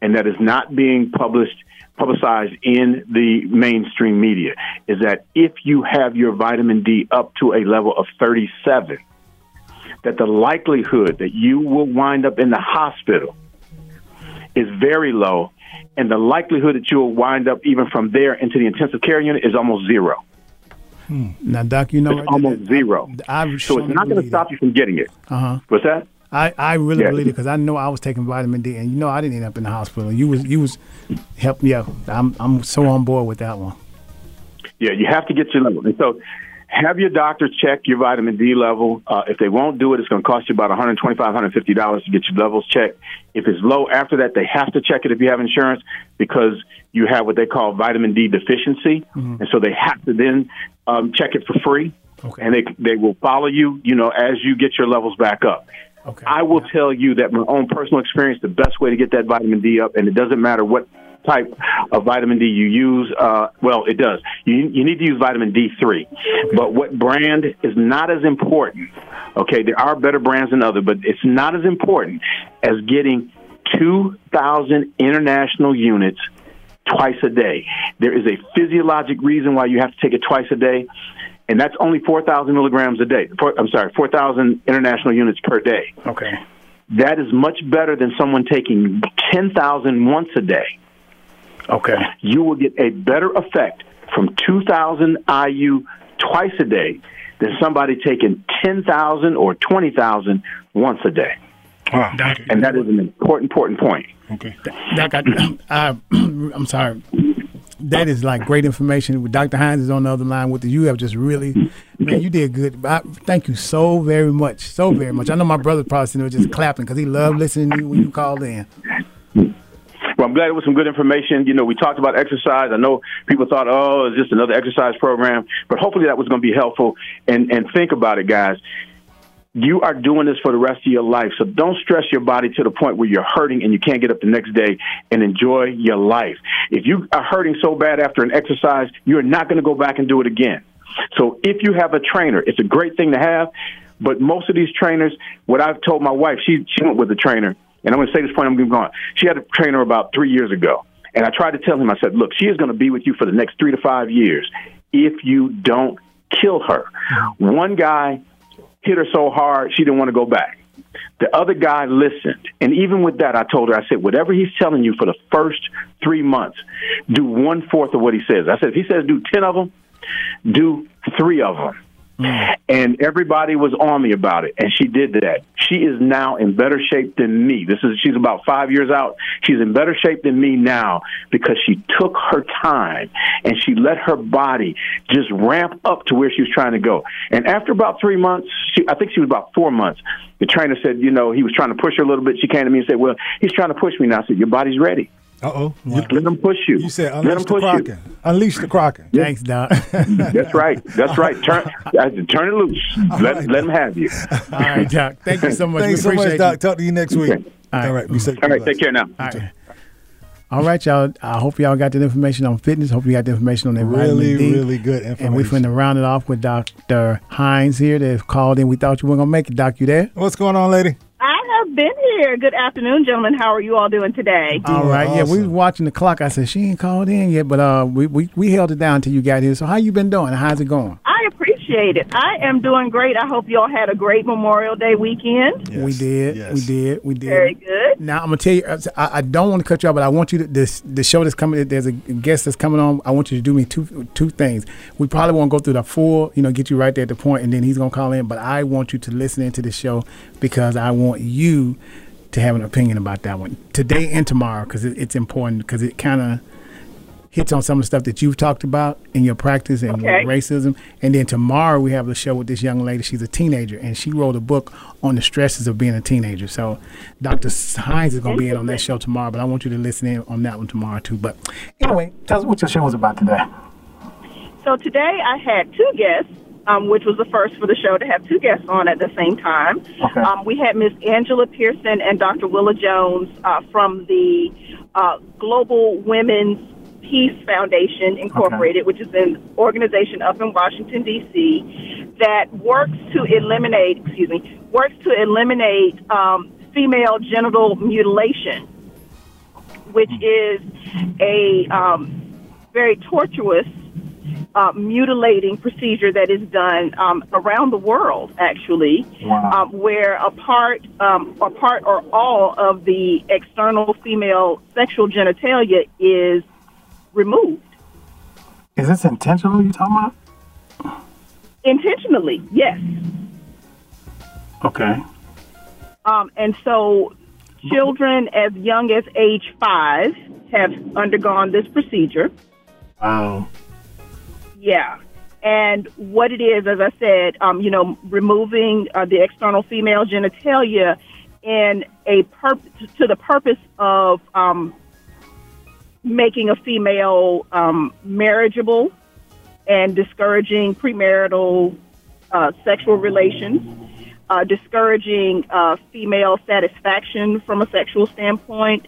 and that is not being published publicized in the mainstream media, is that if you have your vitamin D up to a level of 37, that the likelihood that you will wind up in the hospital is very low, and the likelihood that you'll wind up even from there into the intensive care unit is almost zero. Now, Doc, you know It's almost zero. I, I So it's not going to stop you from getting it. Uh huh. What's that? I, I really Yeah. believe it because I know I was taking vitamin D, and you know I didn't end up in the hospital. You was you was help me out. I'm I'm so on board with that one. Yeah, you have to get your level. And so have your doctor check your vitamin D level. Uh, if they won't do it, it's going to cost you about 125, $150 to get your levels checked. If it's low after that, they have to check it if you have insurance because you have what they call vitamin D deficiency. And so they have to then um, check it for free. Okay. And they, they will follow you, you know, as you get your levels back up. Okay. I will tell you that my own personal experience, the best way to get that vitamin D up, and it doesn't matter what type of vitamin D you use. Uh, well, it does. You, you need to use vitamin D3. But what brand is not as important. Okay, there are better brands than other, but it's not as important as getting 2,000 international units twice a day. There is a physiologic reason why you have to take it twice a day, and that's only 4,000 milligrams a day. Four, I'm sorry, 4,000 international units per day. Okay. That is much better than someone taking 10,000 once a day. Okay. You will get a better effect from 2,000 IU twice a day than somebody taking 10,000 or 20,000 once a day. Wow. And that is an important, important point. Okay. Doc, I, I, I'm sorry. that is like great information. Dr. Hines is on the other line with you. You have just really, man, you did good. I, thank you so very much, so very much. I know my brother probably sitting there just clapping because he loved listening to you when you called in. Well, I'm glad it was some good information. You know, we talked about exercise. I know people thought, oh, it's just another exercise program, but hopefully that was going to be helpful. And and think about it, guys. You are doing this for the rest of your life, so don't stress your body to the point where you're hurting and you can't get up the next day and enjoy your life. If you are hurting so bad after an exercise, you're not going to go back and do it again. So if you have a trainer, it's a great thing to have. But most of these trainers, what I've told my wife, she she went with a trainer, and I'm going to say this point. I'm going to go on. She had a trainer about three years ago, and I tried to tell him. I said, look, she is going to be with you for the next three to five years if you don't kill her. One guy hit her so hard she didn't want to go back. The other guy listened. And even with that, I told her, I said, whatever he's telling you for the first three months, do one fourth of what he says. I said, if he says do 10 of them, do three of them. Mm. And everybody was on me about it, and she did that. She is now in better shape than me. This is she's about five years out. She's in better shape than me now because she took her time and she let her body just ramp up to where she was trying to go. And after about three months, she, I think she was about four months. The trainer said, you know, he was trying to push her a little bit. She came to me and said, "Well, he's trying to push me now." I said, "Your body's ready. Uh oh. Just let them push you. You said let him unleash the push you." Unleash the Kraken. Thanks, Doc. That's right. That's right. Turn, turn it loose. Let, let him have you. All right, Doc. Thank you so much. Thanks we so much, Doc. you. Talk to you next week. Okay. All right. Be safe. All right. Take care now. All right. All right, y'all. I hope y'all got the information on fitness. Hope you got the information on that Really, D. really good information. And we information. finna round it off with Dr. Hines here that called in. We thought you weren't gonna make it, Doc. You there? What's going on, lady? I have been here. Good afternoon, gentlemen. How are you all doing today? All right. Yeah, we was watching the clock. I said she ain't called in yet, but uh, we, we we held it down till you got here. So how you been doing? How's it going? I appreciate it. I am doing great. I hope you all had a great Memorial Day weekend. We did. yes. We did. We did. Very good. Now I'm gonna tell you. I, I don't want to cut you off, but I want you to this the show that's coming. There's a guest that's coming on. I want you to do me two two things. We probably won't go through the full, you know, get you right there at the point, and then he's gonna call in. But I want you to listen into the show because I want you to have an opinion about that one today and tomorrow because it, it's important because it kind of hits on some of the stuff that you've talked about in your practice and Okay. racism. And then tomorrow we have the show with this young lady. She's a teenager and she wrote a book on the stresses of being a teenager. So Dr. Hines is going to be in on that show tomorrow, but I want you to listen in on that one tomorrow too. But anyway, tell us what your show was about today. So today I had two guests, um, which was the first for the show to have two guests on at the same time. Okay. Um, we had Miss Angela Pearson and Dr. Willa Jones uh, from the uh, Global Women's Peace Foundation Incorporated, which is an organization up in Washington D.C. that works to eliminate, excuse me, works to eliminate um, female genital mutilation, which is a um, very tortuous uh, mutilating procedure that is done um, around the world, actually, um, where a part, um, a part or all of the external female sexual genitalia is removed Is this intentional you talking about? intentionally. Yes, Okay. um, and so children as young as age five have undergone this procedure. Wow. Yeah. And what it is, as I said, um, you know, removing uh, the external female genitalia in a purp- to the purpose of um, making a female um, marriageable and discouraging premarital uh, sexual relations, uh, discouraging uh, female satisfaction from a sexual standpoint.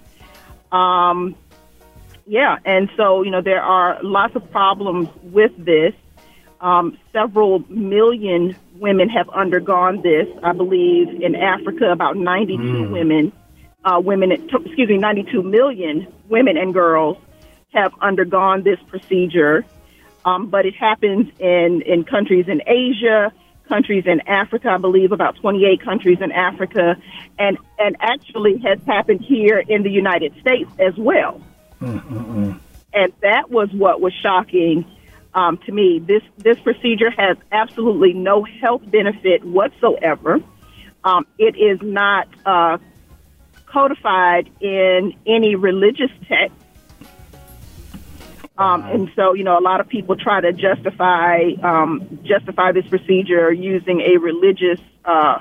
Um, yeah, and so you know there are lots of problems with this. Um, several million women have undergone this. I believe in Africa, about 92 women, uh, women, excuse me, 92 million women and girls have undergone this procedure. Um, but it happens in in countries in Asia, countries in Africa. I believe about 28 countries in Africa, and and actually has happened here in the United States as well and that was what was shocking um, to me. This this procedure has absolutely no health benefit whatsoever. Um, it is not uh, codified in any religious text. Um, and so, you know, a lot of people try to justify um, justify this procedure using a religious uh,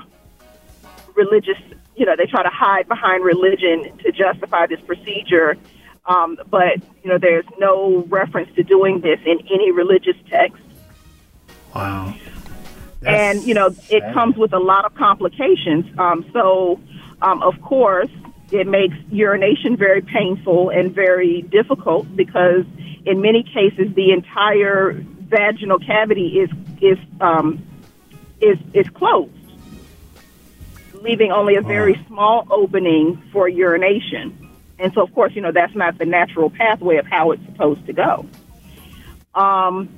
religious. You know, they try to hide behind religion to justify this procedure. Um, but you know, there's no reference to doing this in any religious text. Wow. and you know it comes with a lot of complications. Um, so, um, of course, it makes urination very painful and very difficult because, in many cases, the entire vaginal cavity is is um, is is closed, leaving only a very small opening for urination. And so, of course, you know that's not the natural pathway of how it's supposed to go. Um,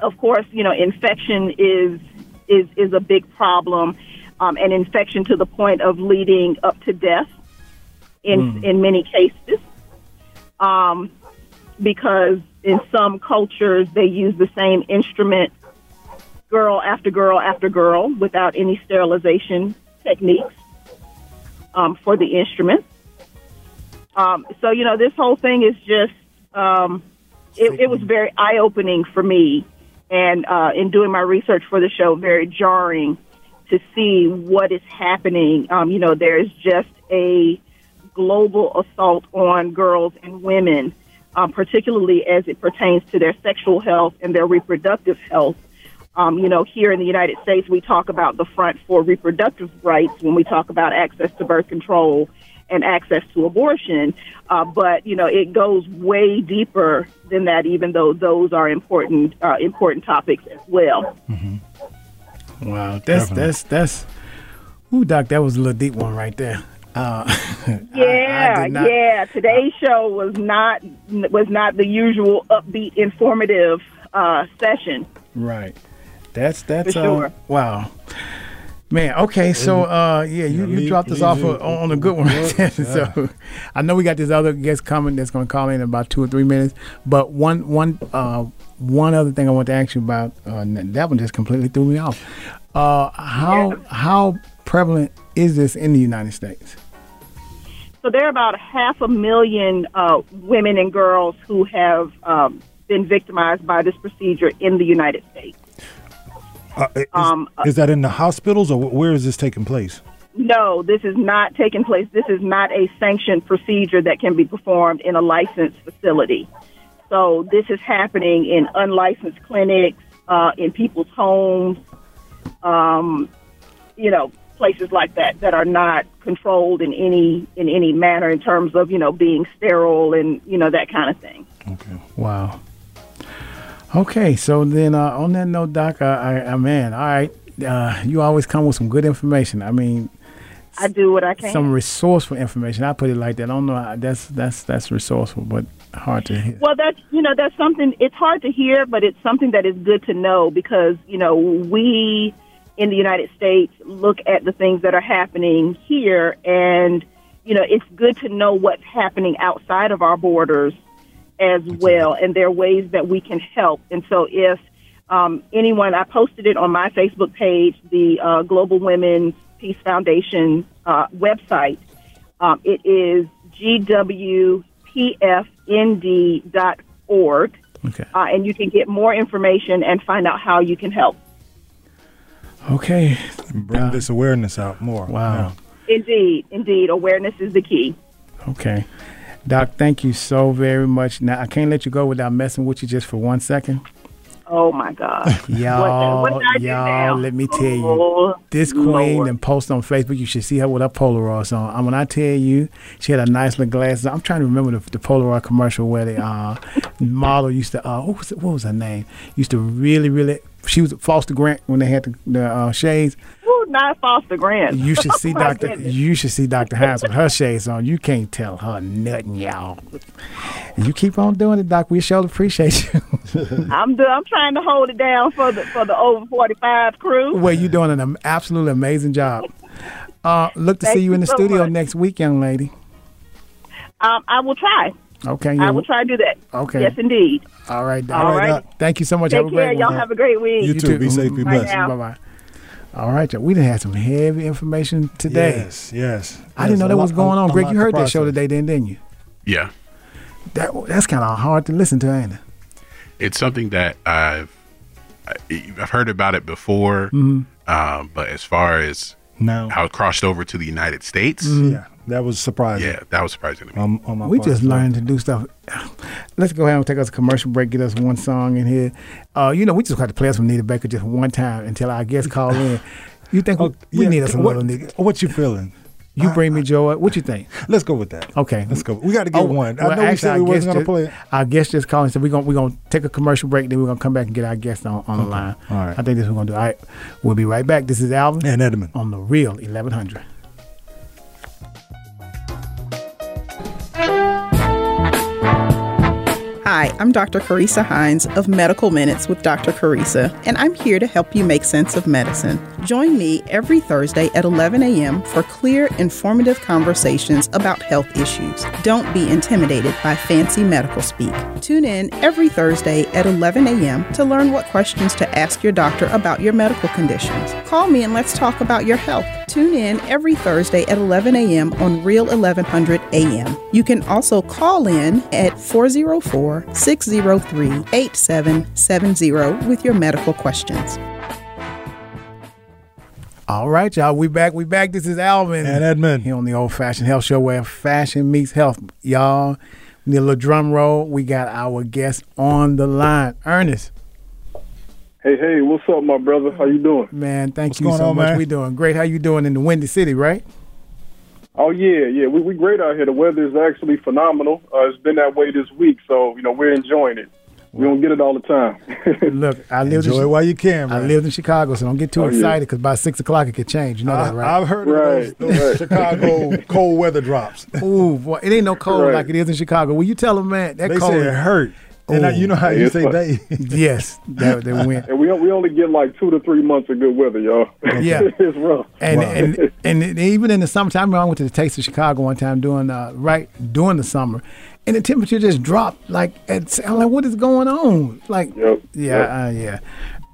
of course, you know, infection is is is a big problem, um, and infection to the point of leading up to death in in many cases. Um, because in some cultures they use the same instrument, girl after girl after girl, without any sterilization techniques um, for the instrument. Um, so you know, this whole thing is just um, it, it was very eye opening for me and uh, in doing my research for the show, very jarring to see what is happening. Um, you know, there is just a global assault on girls and women, um, particularly as it pertains to their sexual health and their reproductive health. Um, you know, here in the United States, we talk about the front for reproductive rights when we talk about access to birth control and access to abortion. Uh, but you know, it goes way deeper than that. Even though those are important, uh, important topics as well. Wow. That's that's that's. Ooh, doc, that was a little deep one right there. Uh, Yeah, did not- yeah. Today's show was not was not the usual upbeat, informative uh, session. right. That's that's For uh, wow. Man, okay, so uh, yeah, you, you dropped us off it. on, on a good one. So I know we got this other guest coming that's going to call in in about two or three minutes. But one one uh, one other thing I want to ask you about uh, that one just completely threw me off. Uh, how Yeah. how prevalent is this in the United States? So there are about half a million uh, women and girls who have um, been victimized by this procedure in the United States. Uh, is, Um, is that in the hospitals or where is this taking place? No, this is not taking place. This is not a sanctioned procedure that can be performed in a licensed facility. So this is happening in unlicensed clinics, uh, in people's homes, um, you know, places like that that are not controlled in any in any manner in terms of you know being sterile and you know that kind of thing. Okay. Wow. Okay, so then uh, on that note, Doc, I, I, I man, all right, uh, you always come with some good information. I mean, I do what I can. some resourceful information. I put it like that. I don't know. how- That's that's that's resourceful, but hard to hear. Well, that's you know that's something. It's hard to hear, but it's something that is good to know because you know we in the United States look at the things that are happening here, and you know it's good to know what's happening outside of our borders as well, and there are ways that we can help. And so if um, anyone, I posted it on my Facebook page, the uh, Global Women's Peace Foundation uh, website. Um, it is gwpfnd.org, Okay. uh, and you can get more information and find out how you can help. Okay. Bring this awareness out more. Wow. Indeed, indeed, awareness is the key. Okay. Doc, thank you so very much. Now I can't let you go without messing with you just for one second. Oh my God! Y'all, what, what did I do y'all, let me tell you. Oh, This queen Lord. and post on Facebook. You should see her with her Polaroids on. And when I tell you, she had a nice little glasses. I'm trying to remember the, the Polaroid commercial where the uh, model used to. Uh, what was it, what was her name? Used to really, really. She was Foster Grant when they had the, the uh, shades. Ooh, not Foster Grant. You should see Oh, Doctor. goodness. You should see Doctor Hines with her shades on. You can't tell her nothing, y'all. You keep on doing it, Doc. We sure appreciate you. I'm do, I'm trying to hold it down for the for the over 45 crew. well, you're doing an absolutely amazing job. Uh, look to Thank see you in the so studio much. next week, young lady. Um, I will try. Okay. I will try to do that. Okay. Yes, indeed. All right, Doc. All right. Thank you so much. Take have a great care. Y'all have a great week. You too. Be safe. Be Bye blessed. now. Bye bye. All right, y'all. we done had some heavy information today. Yes. Yes. I didn't know that lot- was going on. a Greg, you heard that show today, didn't, didn't you? Yeah. that that's kind of hard to listen to, ain't it? It's something that I've I- I've heard about it before, Mhm. um, but as far as No. how it crossed over to the United States, Yeah, that was surprising. Yeah, that was surprising to me. On my we part. just learned to do stuff. Let's go ahead and take us a commercial break, get us one song in here. Uh, you know, we just got to play us from Nita Baker just one time until our guests call in. You think oh, we, we need us a what, little Anita? What you feeling? You bring me joy. What you think? Let's go with that. Okay, let's go. We got to get oh, one. I know actually, we said we wasn't going to play it. Our guest just called and said we're going we're gonna take a commercial break, then we're going to come back and get our guest on, on okay. the line. All right. I think this is what we're going to do. All right, we'll be right back. This is Alvin. And Edmund. On The Real 1100. Hi, I'm Dr. Carissa Hines of Medical Minutes with Dr. Carissa, and I'm here to help you make sense of medicine. Join me every Thursday at 11 a.m. for clear, informative conversations about health issues. Don't be intimidated by fancy medical speak. Tune in every Thursday at 11 a.m. to learn what questions to ask your doctor about your medical conditions. Call me and let's talk about your health. Tune in every Thursday at 11 a.m. on Real 1100 a.m. You can also call in at 404 603 8770 with your medical questions. All right, y'all. We back. We back. This is Alvin And Edmund. here on the Old Fashioned Health Show, where fashion meets health. Y'all, we need a little drum roll. We got our guest on the line, Ernest. Hey, hey, what's up, my brother? How you doing? Man, thank What's you going so on, much. man? We doing great. How you doing in the Windy City, right? Oh yeah, yeah, we we great out here. The weather is actually phenomenal. Uh, it's been that way this week, so you know we're enjoying it. We don't get it all the time. Look, I lived Enjoy in it while you can, I man. lived in Chicago, so don't get too Oh, excited because by six o'clock it could change. You know that, right? I, have heard Right, of those, those right. Chicago cold weather drops. Ooh, boy, it ain't no cold Right. like it is in Chicago. Will you tell them, man? That They cold. say it hurt. And I, you know how Hey, you say fun. they. yes, that, that went. and we we only get like two to three months of good weather, y'all. Yeah. it's rough. And, Wow. and and even in the summertime, I went to the Taste of Chicago one time doing uh, right during the summer, and the temperature just dropped. Like, at, I'm like, what is going on? Like, Yep. yeah, uh, yeah.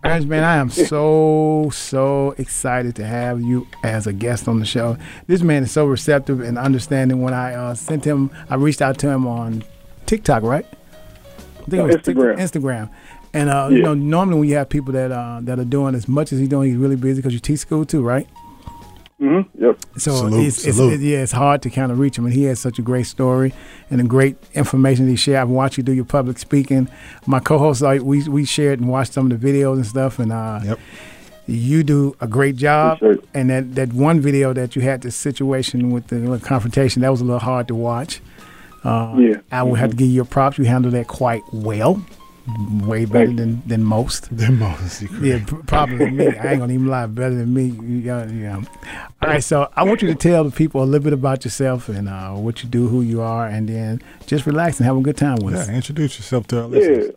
Ernest, man, I am so so excited to have you as a guest on the show. This man is so receptive and understanding. When I uh, sent him, I reached out to him on TikTok, right? I think it was Instagram. Instagram. And uh, you know, normally when you have people that uh, that are doing as much as he's doing, he's really busy because you teach school too, right? Mm-hmm. Yep. So Salute, it's, it's, it- yeah, it's hard to kind of reach him, and he has such a great story and a great information that he shared. I've watched you do your public speaking. My co-hosts, like we we shared and watched some of the videos and stuff, and uh, Yep. you do a great job. And that that one video that you had the situation with the confrontation that was a little hard to watch. Uh, Yeah. I would have to give you your props. You handled that quite well, way better than than most. The most. Yeah, probably me. I ain't gonna even lie, better than me. You know, you know. All right, so I want you to tell the people a little bit about yourself and uh, what you do, who you are, and then just relax and have a good time with us. Yeah, introduce yourself to our Yeah. listeners.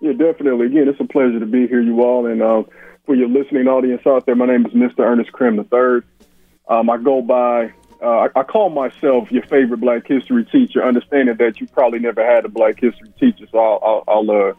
Yeah, definitely. Again, it's a pleasure to be here, you all. And uh, for your listening audience out there, my name is Mr. Ernest Crim III. Um, I go by, uh, I, I call myself your favorite Black History teacher, understanding that you probably never had a Black History teacher, so I'll, I'll, I'll uh,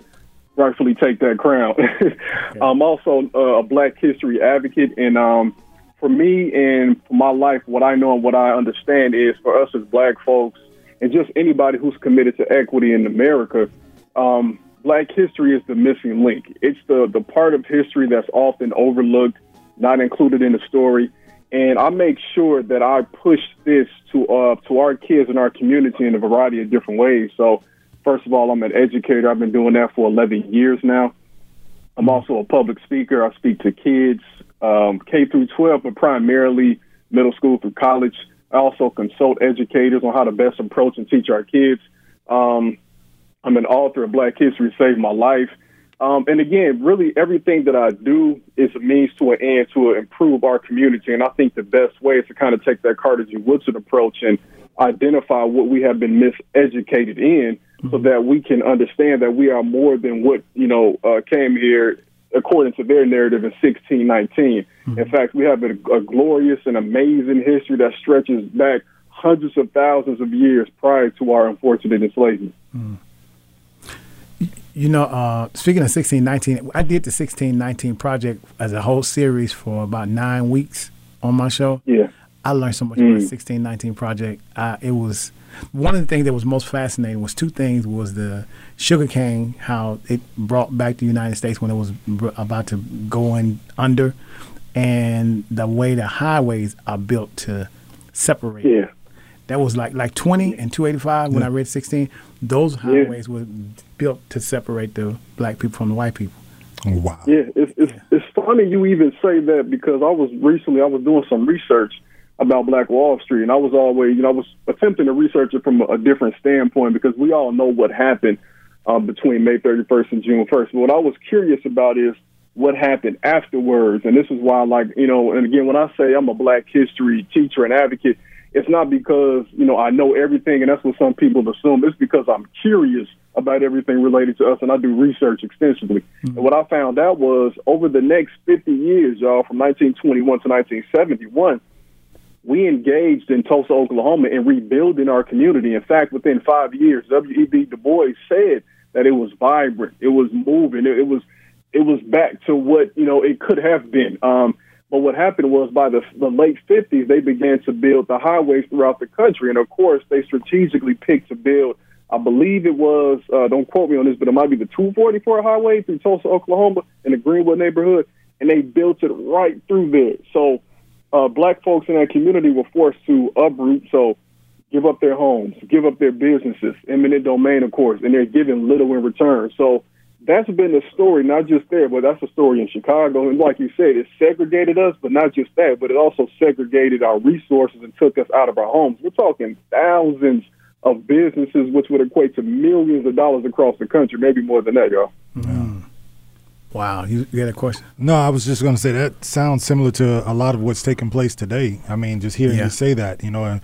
rightfully take that crown. I'm also uh, a Black History advocate, and um, for me and for my life, what I know and what I understand is for us as Black folks, and just anybody who's committed to equity in America, um, Black history is the missing link. It's the the part of history that's often overlooked, not included in the story. And I make sure that I push this to uh, to our kids and our community in a variety of different ways. So, first of all, I'm an educator. I've been doing that for 11 years now. I'm also a public speaker. I speak to kids, um, K through 12, but primarily middle school through college. I also consult educators on how to best approach and teach our kids. Um, I'm an author of Black History Saved My Life. Um, and again, really everything that I do is a means to an end to improve our community. And I think the best way is to kind of take that Carter G. Woodson approach and identify what we have been miseducated in so that we can understand that we are more than what, you know, uh, came here according to their narrative in 1619. In fact, we have a, a glorious and amazing history that stretches back hundreds of thousands of years prior to our unfortunate enslavement. You know, uh, speaking of 1619, I did the 1619 project as a whole series for about nine weeks on my show. Yeah. I learned so much about the 1619 project. Uh, it was one of the things that was most fascinating was two things was the sugar cane how it brought back the United States when it was br- about to go in under and the way the highways are built to separate. Yeah. That was like like 20 and 285 when I read 16. Those highways were built to separate the black people from the white people. Wow. Yeah, it's, it's it's funny you even say that because I was recently I was doing some research about Black Wall Street, and I was always you know I was attempting to research it from a, a different standpoint because we all know what happened um, between May 31st and June 1st. But what I was curious about is what happened afterwards, and this is why like you know, and again when I say I'm a Black history teacher and advocate, it's not because you know I know everything, and that's what some people assume. It's because I'm curious about everything related to us, and I do research extensively. And what I found out was over the next 50 years, y'all, from 1921 to 1971, we engaged in Tulsa, Oklahoma, in rebuilding our community. In fact, within five years, W.E.B. Du Bois said that it was vibrant, it was moving, it, it was it was back to what you know it could have been. Um, but what happened was by the, the late 50s, they began to build the highways throughout the country. And of course, they strategically picked to build, I believe it was, uh, don't quote me on this, but it might be the 244 highway through Tulsa, Oklahoma, in the Greenwood neighborhood. And they built it right through there. So uh, black folks in that community were forced to uproot. So give up their homes, give up their businesses, eminent domain, of course, and they're giving little in return. So that's been the story, not just there, but that's the story in Chicago. And like you said, it segregated us, but not just that, but it also segregated our resources and took us out of our homes. We're talking thousands of businesses, which would equate to millions of dollars across the country, maybe more than that, y'all. Mm. Wow, you, you had a question? No, I was just going to say that sounds similar to a lot of what's taking place today. I mean, just hearing Yeah. you say that, you know, and,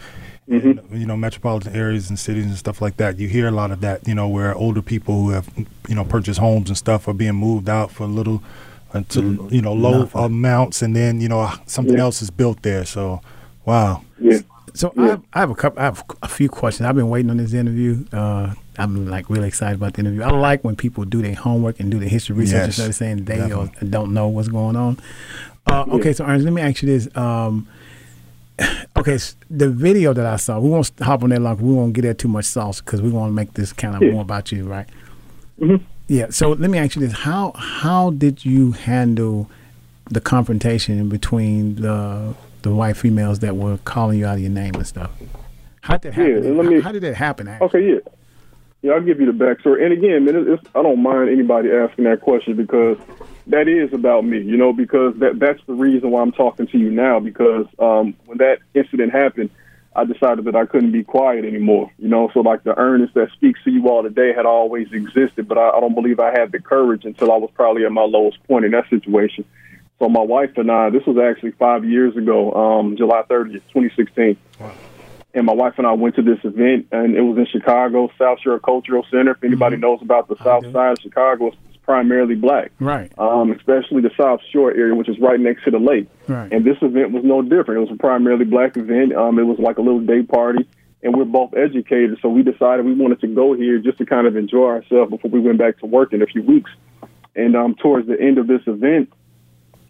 and, you know, metropolitan areas and cities and stuff like that. You hear a lot of that, you know, where older people who have, you know, purchased homes and stuff are being moved out for little, uh, to, you know, low Nothing. amounts, and then you know something Yeah. else is built there. So, wow. Yeah. So I, have, I have a couple. I have a few questions. I've been waiting on this interview. Uh, I'm like really excited about the interview. I like when people do their homework and do their history research Yes, instead of saying they or definitely. don't know what's going on. Uh, okay, so Ernest, let me ask you this. Um, okay, s- the video that I saw, we won't hop on that long. We won't get at too much sauce because we want to make this kind of Yeah. more about you, right? Mhm. Yeah. So let me ask you this: how how did you handle the confrontation between the the white females that were calling you out of your name and stuff? How did that Yeah, happen? let me- how, how did that happen? Actually? Okay, yeah. Yeah, I'll give you the backstory. And again, man, I don't mind anybody asking that question because that is about me, you know, because that that's the reason why I'm talking to you now. Because um, when that incident happened, I decided that I couldn't be quiet anymore, you know. So like the Ernest that speaks to you all today had always existed, but I, I don't believe I had the courage until I was probably at my lowest point in that situation. So my wife and I, this was actually five years ago, um, July 30th, 2016 and my wife and I went to this event, and it was in Chicago, South Shore Cultural Center. If anybody knows about the South Side of Chicago, it's primarily black, Right. um, especially the South Shore area, which is right next to the lake. Right. And this event was no different. It was a primarily black event. Um, it was like a little day party, and we're both educated, so we decided we wanted to go here just to kind of enjoy ourselves before we went back to work in a few weeks. And um, towards the end of this event,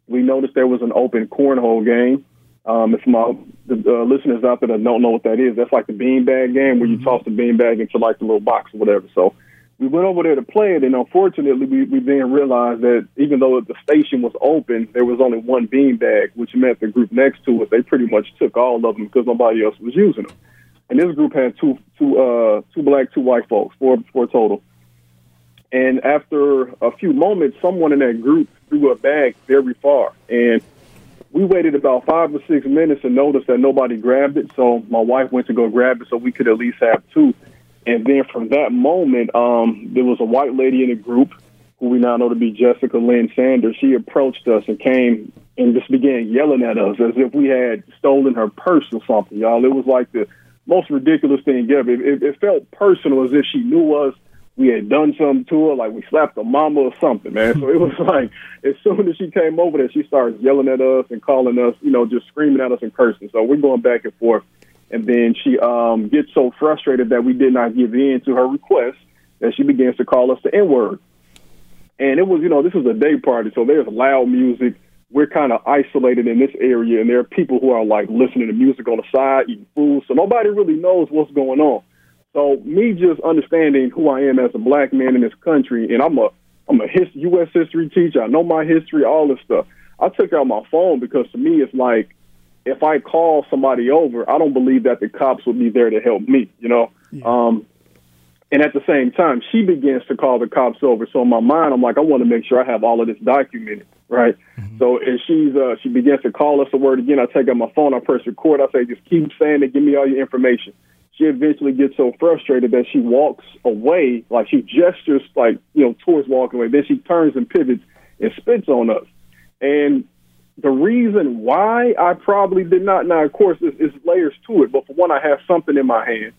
we noticed there was an open cornhole game. Um, if my the uh, listeners out there that don't know what that is, that's like the beanbag game where you toss the beanbag into like the little box or whatever. So we went over there to play it, and unfortunately, we, we then realized that even though the station was open, there was only one beanbag, which meant the group next to it they pretty much took all of them because nobody else was using them. And this group had two two uh two black, two white folks, four four total. And after a few moments, someone in that group threw a bag very far. And we waited about five or six minutes and noticed that nobody grabbed it. So my wife went to go grab it so we could at least have two. And then from that moment, um, there was a white lady in the group who we now know to be Jessica Lynn Sanders. She approached us and came and just began yelling at us as if we had stolen her purse or something, y'all. It was like the most ridiculous thing ever. It, it, it felt personal as if she knew us. We had done something to her, like we slapped her mama or something, man. So it was like, as soon as she came over there, she starts yelling at us and calling us, you know, just screaming at us and cursing. So we're going back and forth. And then she um, gets so frustrated that we did not give in to her request that she begins to call us the N word. And it was, you know, this was a day party, so there's loud music, we're kind of isolated in this area, and there are people who are like listening to music on the side, eating food, so nobody really knows what's going on. So me just understanding who I am as a black man in this country, and I'm a I'm a his, U.S. history teacher. I know my history, all this stuff. I took out my phone because to me, it's like if I call somebody over, I don't believe that the cops would be there to help me. You know. Um, and at the same time, she begins to call the cops over. So in my mind, I'm like, I want to make sure I have all of this documented, right? So and she's uh, she begins to call us a word again. I take out my phone, I press record. I say, just keep saying it. Give me all your information. She eventually gets so frustrated that she walks away, like she gestures, like you know, towards walking away. Then she turns and pivots and spits on us. And the reason why I probably did not, now of course, it's layers to it. But for one, I have something in my hand.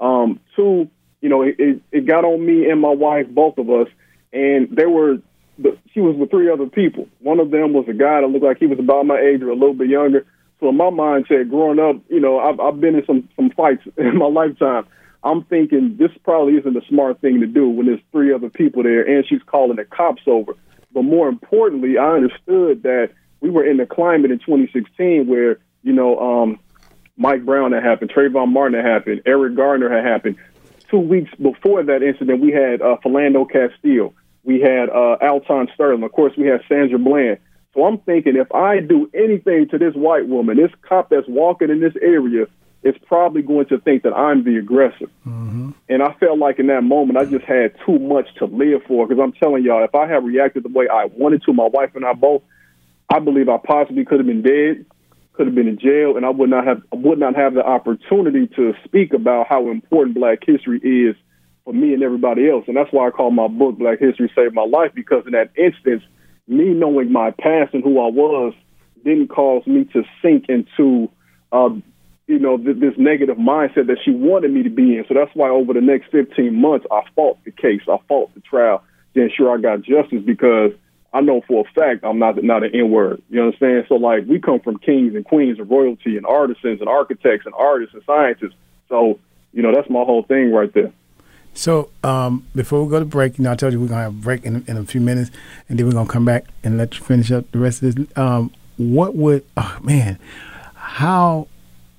Um, two, you know, it, it, it got on me and my wife, both of us, and they were. She was with three other people. One of them was a guy that looked like he was about my age or a little bit younger. So in my mindset, growing up, you know, I've, I've been in some some fights in my lifetime. I'm thinking this probably isn't a smart thing to do when there's three other people there, and she's calling the cops over. But more importantly, I understood that we were in the climate in 2016 where you know um, Mike Brown had happened, Trayvon Martin had happened, Eric Garner had happened. Two weeks before that incident, we had uh, Philando Castile, we had uh, Alton Sterling, of course, we had Sandra Bland. So I'm thinking if I do anything to this white woman, this cop that's walking in this area is probably going to think that I'm the aggressor. Mm-hmm. And I felt like in that moment, I just had too much to live for because I'm telling y'all, if I had reacted the way I wanted to, my wife and I both, I believe I possibly could have been dead, could have been in jail, and I would not have would not have the opportunity to speak about how important Black history is for me and everybody else. And that's why I call my book Black History Saved My Life because in that instance, me knowing my past and who I was didn't cause me to sink into, uh, you know, th- this negative mindset that she wanted me to be in. So that's why over the next 15 months, I fought the case, I fought the trial to ensure I got justice because I know for a fact I'm not not an N word. You understand? So like we come from kings and queens and royalty and artisans and architects and artists and scientists. So you know that's my whole thing right there. So um, before we go to break, you know, I told you we're gonna have a break in, in a few minutes, and then we're gonna come back and let you finish up the rest of this. Um, what would, oh man, how,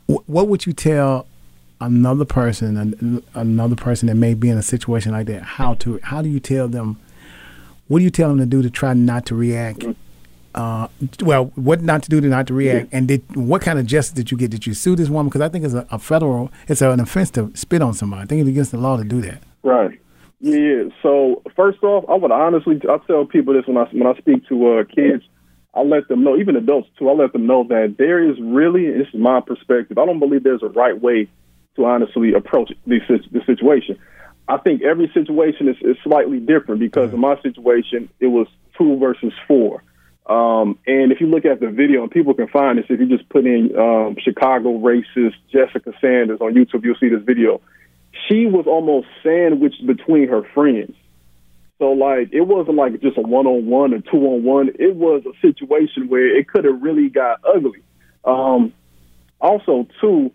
wh- what would you tell another person, an, another person that may be in a situation like that? How to, how do you tell them? What do you tell them to do to try not to react? Uh, well, what not to do to not to react, and did what kind of justice did you get? Did you sue this woman? Because I think it's a, a federal, it's an offense to spit on somebody. I think it's against the law to do that. Right. Yeah. So first off, I would honestly, I tell people this when I when I speak to uh, kids. I let them know, even adults too. I let them know that there is really, this is my perspective. I don't believe there's a right way to honestly approach this this situation. I think every situation is, is slightly different because in my situation, it was two versus four. Um, and if you look at the video, and people can find this, if you just put in um, Chicago racist Jessica Sanders on YouTube, you'll see this video. She was almost sandwiched between her friends. So, like, it wasn't like just a one on one or two on one. It was a situation where it could have really got ugly. Um, also, too,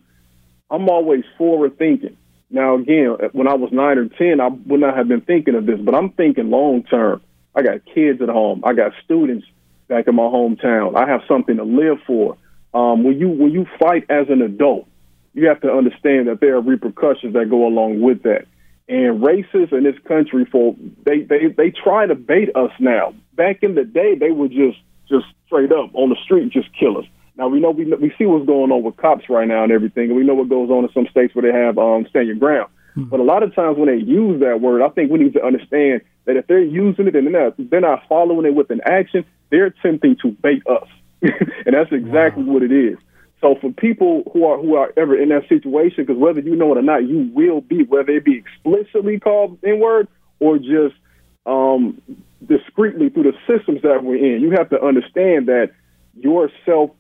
I'm always forward thinking. Now, again, when I was nine or 10, I would not have been thinking of this, but I'm thinking long term. I got kids at home. I got students back in my hometown. I have something to live for. Um, when you when you fight as an adult, you have to understand that there are repercussions that go along with that. And racists in this country, for they they they try to bait us now. Back in the day, they would just just straight up on the street just kill us. Now we know we we see what's going on with cops right now and everything, and we know what goes on in some states where they have um, stand your ground. But a lot of times when they use that word, I think we need to understand that if they're using it and they're not, they're not following it with an action, they're attempting to bait us, and that's exactly what it is. So for people who are who are ever in that situation, because whether you know it or not, you will be, whether it be explicitly called N word or just um, discreetly through the systems that we're in. You have to understand that your self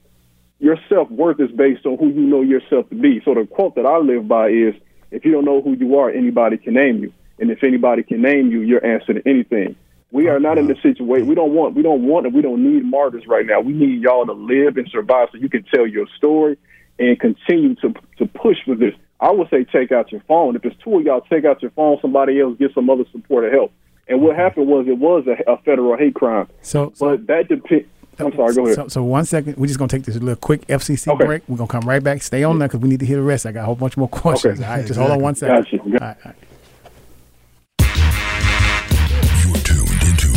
your self worth is based on who you know yourself to be. So the quote that I live by is, "If you don't know who you are, anybody can name you, and if anybody can name you, you're answer to anything." We are not in the situation. We don't want. We don't want. and We don't need martyrs right now. We need y'all to live and survive, so you can tell your story and continue to to push for this. I would say take out your phone. If it's two of y'all, take out your phone. Somebody else get some other support or help. And what happened was it was a, a federal hate crime. So, but that depends. I'm sorry. Go ahead. So, so one second, we're just gonna take this little quick FCC Okay. break. We're gonna come right back. Stay on there because we need to hear the rest. I got a whole bunch more questions. Okay. All right, just hold on one second. Gotcha. All right, all right.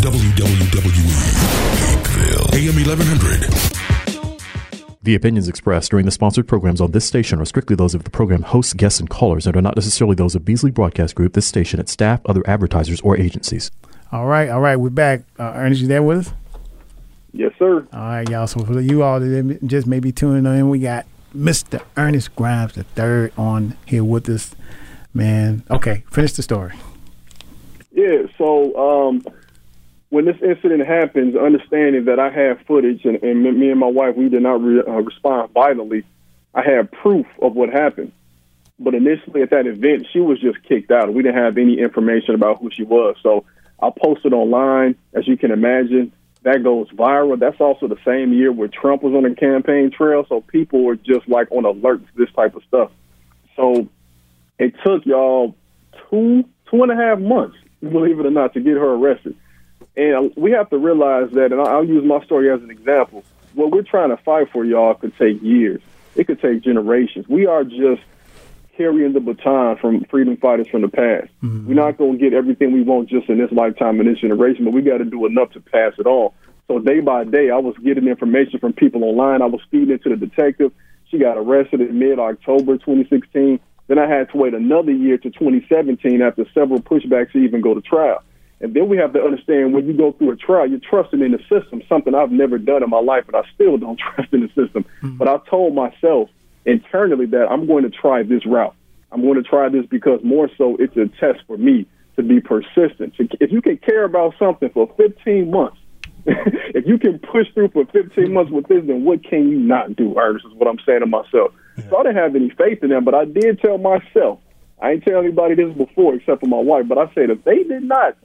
WWE Hapeville, AM 1100. The opinions expressed during the sponsored programs on this station are strictly those of the program hosts, guests, and callers and are not necessarily those of Beasley Broadcast Group, this station, its staff, other advertisers, or agencies. All right, all right. We're back. Uh, Ernest, you there with us? Yes, sir. All right, y'all. So for you all that just maybe tuning in, we got Mr. Ernest Grimes the third on here with us. Man, okay, finish the story. Yeah. So um, when this incident happens, understanding that I have footage, and, and me- and my wife, we did not re- uh, respond violently. I had proof of what happened. But initially at that event, she was just kicked out. We didn't have any information about who she was. So I posted online, as you can imagine. That goes viral. That's also the same year where Trump was on the campaign trail. So people were just like on alert to this type of stuff. So it took y'all two two and a half months, believe it or not, to get her arrested. And we have to realize that, and I'll use my story as an example. What we're trying to fight for, y'all, could take years. It could take generations. We are just carrying the baton from freedom fighters from the past. Mm-hmm. We're not going to get everything we want just in this lifetime and this generation, but we got to do enough to pass it on. So day by day, I was getting information from people online. I was feeding it to the detective. She got arrested in mid October 2016. Then I had to wait another year to 2017 after several pushbacks to even go to trial. And then we have to understand when you go through a trial, you're trusting in the system, something I've never done in my life, and I still don't trust in the system. Hmm. But I told myself internally that I'm going to try this route. I'm going to try this because more so it's a test for me to be persistent. If you can care about something for 15 months, if you can push through for 15 months with this, then what can you not do, Ernest, is what I'm saying to myself. So I didn't have any faith in them, but I did tell myself, I ain't tell anybody this before except for my wife, but I said if they did not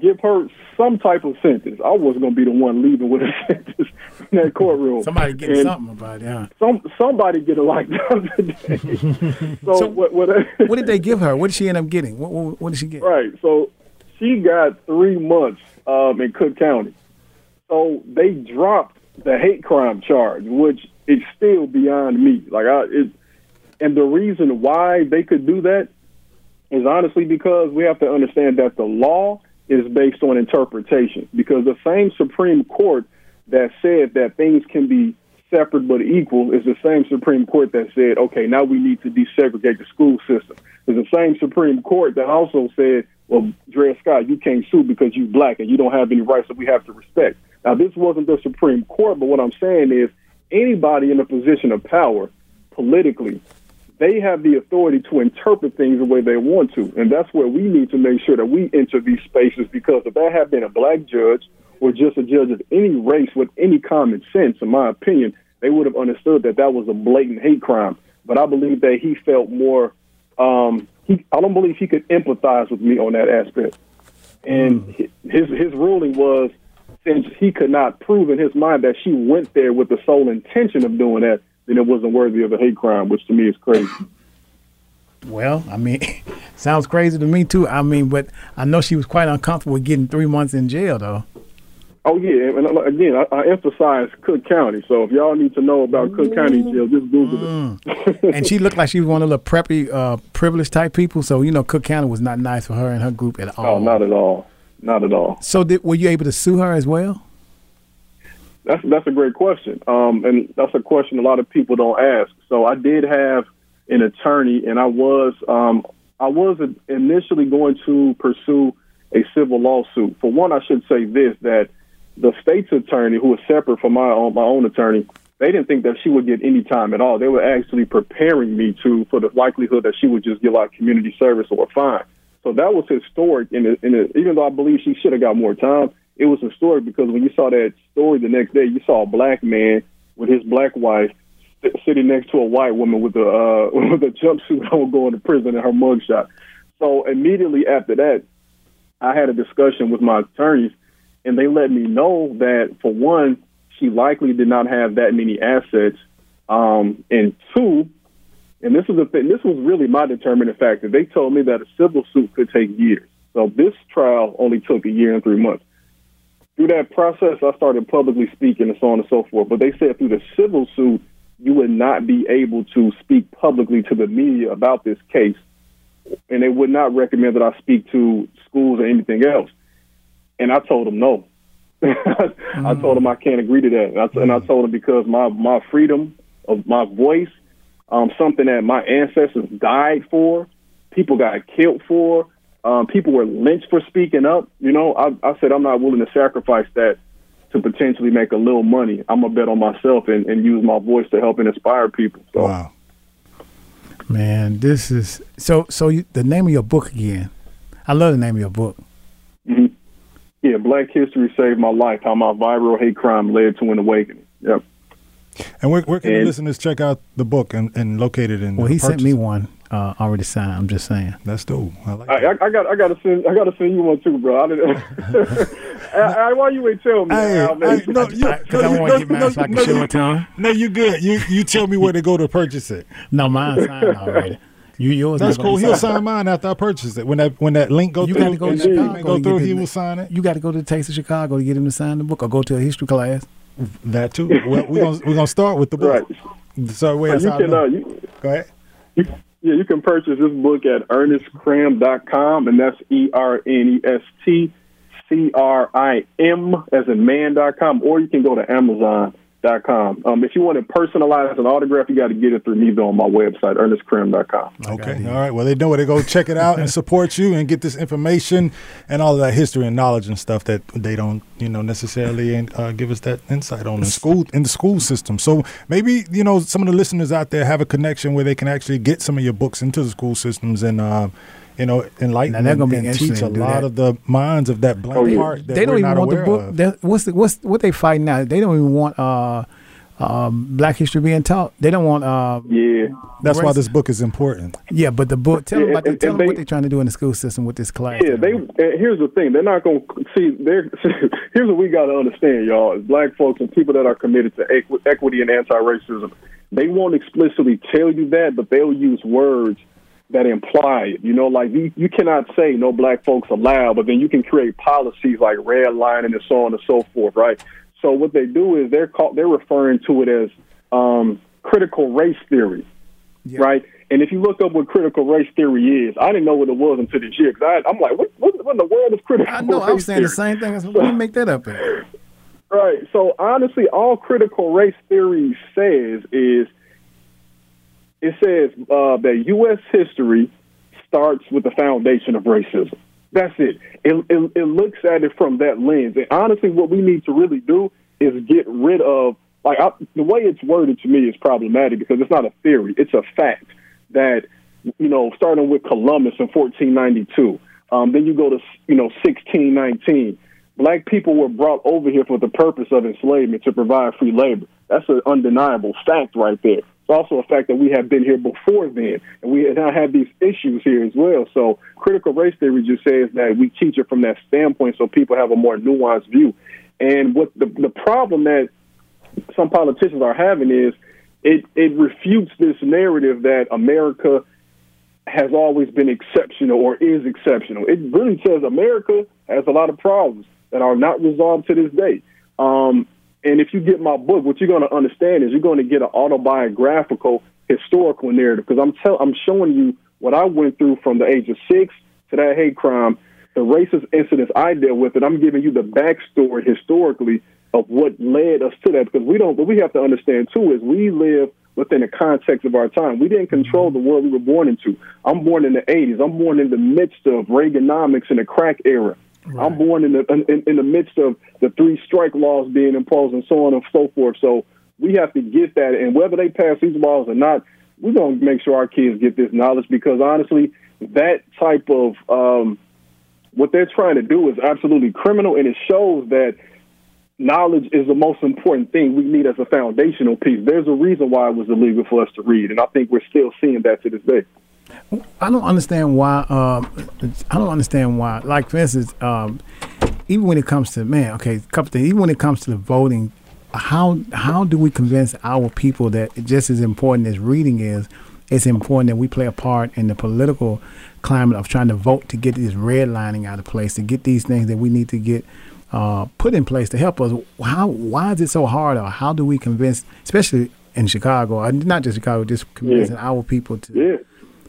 give her some type of sentence, I wasn't going to be the one leaving with a sentence in that courtroom. Somebody get And something about it, huh? Some, somebody get a lockdown today. so, So- what, what, What did they give her? What did she end up getting? What, what, what did she get? Right. So she got three months um, in Cook County. So they dropped the hate crime charge, which is still beyond me. Like I, it, and the reason why they could do that is honestly because we have to understand that the law is based on interpretation. Because the same Supreme Court that said that things can be separate but equal is the same Supreme Court that said, okay, now we need to desegregate the school system. It's the same Supreme Court that also said, well, Dred Scott, you can't sue because you're black and you don't have any rights that we have to respect. Now, this wasn't the Supreme Court, but what I'm saying is anybody in a position of power politically, they have the authority to interpret things the way they want to. And that's where we need to make sure that we enter these spaces because if that had been a black judge or just a judge of any race with any common sense, in my opinion, they would have understood that that was a blatant hate crime. But I believe that he felt more, um, he, I don't believe he could empathize with me on that aspect. And his his ruling was since he could not prove in his mind that she went there with the sole intention of doing that, then it wasn't worthy of a hate crime, which to me is crazy. Well, I mean, sounds crazy to me too. I mean, but I know she was quite uncomfortable with getting three months in jail, though. Oh yeah, and again, I, I emphasize Cook County. So if y'all need to know about Cook County jail, just Google it. and she looked like she was one of the preppy, uh, privileged type people. So you know, Cook County was not nice for her and her group at all. Oh, not at all, not at all. So did, were you able to sue her as well? That's that's a great question, um, and that's a question a lot of people don't ask. So I did have an attorney, and I was um, I was initially going to pursue a civil lawsuit. For one, I should say this that the state's attorney, who was separate from my own, my own attorney, they didn't think that she would get any time at all. They were actually preparing me to for the likelihood that she would just get like community service or a fine. So that was historic. And in, in even though I believe she should have got more time, it was historic because when you saw that story the next day, you saw a black man with his black wife sitting next to a white woman with a uh, with a jumpsuit on going to prison in her mugshot. So immediately after that, I had a discussion with my attorneys, and they let me know that for one, she likely did not have that many assets, um, and two, and this is the thing. This was really my determining factor. They told me that a civil suit could take years. So this trial only took a year and three months. Through that process, I started publicly speaking and so on and so forth. But they said through the civil suit, you would not be able to speak publicly to the media about this case, and they would not recommend that I speak to schools or anything else. And I told them no. I told them I can't agree to that, and I, and I told them because my my freedom of my voice, um, something that my ancestors died for, people got killed for, um, people were lynched for speaking up. You know, I, I said I'm not willing to sacrifice that to potentially make a little money. I'm gonna bet on myself and, and use my voice to help and inspire people. So, Wow. Man, this is so. So you, the name of your book again? I love the name of your book. mhm. yeah, Black History saved my life. How my viral hate crime led to an awakening. Yep. And where, where can the listeners check out the book and, and locate it in? Well, he sent me one uh, already signed. I'm just saying. That's dope. I like I, I, I got I got to send I got to send you one too, bro. I didn't. I, I, why you ain't tell me? Hey, Al, man? hey, no, you, Because I want to get mine so I can show it to him. No, you good. You you tell me where to go to purchase it. No, mine signed already. You yours. That's cool. He'll sign mine after I purchase it. When that when that link go You through, got to go to Chicago. go through, get he the- will sign it. You got to go to the Taste of Chicago to get him to sign the book, or go to a history class. That too. Well, we're gonna we're gonna start with the book. So wait, So you can uh, you, go ahead. You, yeah, you can purchase this book at ernestcrim.com, and that's E R N E S T C R I M as in man.com, or you can go to amazon.com. Um, if you want to personalize an autograph, you got to get it through me though on my website, ernestcrim.com. Okay. All right. Well, they know where to go check it out and support you and get this information and all of that history and knowledge and stuff that they don't, you know, necessarily uh, give us that insight on in school in the school system. So maybe you know some of the listeners out there have a connection where they can actually get some of your books into the school systems and. Uh, you know, enlighten Now, they're gonna and teach a lot that. of the minds of that blank part that they don't we're even not want the book. that- What's the, what's what they fighting now? They don't even want uh, um, Black history being taught. They don't want. Uh, yeah, That's why this book is important. Yeah, but the book. Tell Yeah, them about. The, and- tell and them what they- they're trying to do in the school system with this class. Yeah, they. Here's the thing: they're not going to see. They're here's what we got to understand, y'all. As black folks and people that are committed to equi- equity and anti-racism, they won't explicitly tell you that, but they'll use words that imply it. You know, like you, you cannot say no black folks allowed, but then you can create policies like redlining and so on and so forth, right? So what they do is they're called, they're referring to it as um, critical race theory right? And if you look up what critical race theory is, I didn't know what it was until this year. Cause I, I'm like, what, what, what in the world is critical I know. race I was saying the same thing. I said, where do you make that up at? Right. So honestly, all critical race theory says is it says uh, that U.S. history starts with the foundation of racism. That's it. It, it. it looks at it from that lens. And honestly, what we need to really do is get rid of like I, the way it's worded to me is problematic because it's not a theory; it's a fact that you know, starting with Columbus in 1492. Um, then you go to you know 1619. Black people were brought over here for the purpose of enslavement to provide free labor. That's an undeniable fact right there. It's also a fact that we have been here before then, and we now have these issues here as well. So, critical race theory just says that we teach it from that standpoint, so people have a more nuanced view. And what the the problem that some politicians are having is it it refutes this narrative that America has always been exceptional or is exceptional. It really says America has a lot of problems that are not resolved to this day. Um, and if you get my book, what you're going to understand is you're going to get an autobiographical historical narrative because I'm tell I'm showing you what I went through from the age of six to that hate crime, the racist incidents I dealt with, and I'm giving you the backstory historically of what led us to that because we don't. What we have to understand too is we live within the context of our time. We didn't control the world we were born into. I'm born in the 80s. I'm born in the midst of Reaganomics and the crack era. I'm born in the in, in the midst of the three strike laws being imposed and so on and so forth. So we have to get that, and whether they pass these laws or not, we're gonna make sure our kids get this knowledge because honestly, that type of um, what they're trying to do is absolutely criminal, and it shows that knowledge is the most important thing we need as a foundational piece. There's a reason why it was illegal for us to read, and I think we're still seeing that to this day. I don't understand why. Um, I don't understand why. Like for instance, um, even when it comes to man, okay, a couple things. Even when it comes to the voting, how how do we convince our people that just as important as reading is, it's important that we play a part in the political climate of trying to vote to get this redlining out of place, to get these things that we need to get uh, put in place to help us. How why is it so hard, or how do we convince, especially in Chicago, or not just Chicago, just convincing our people to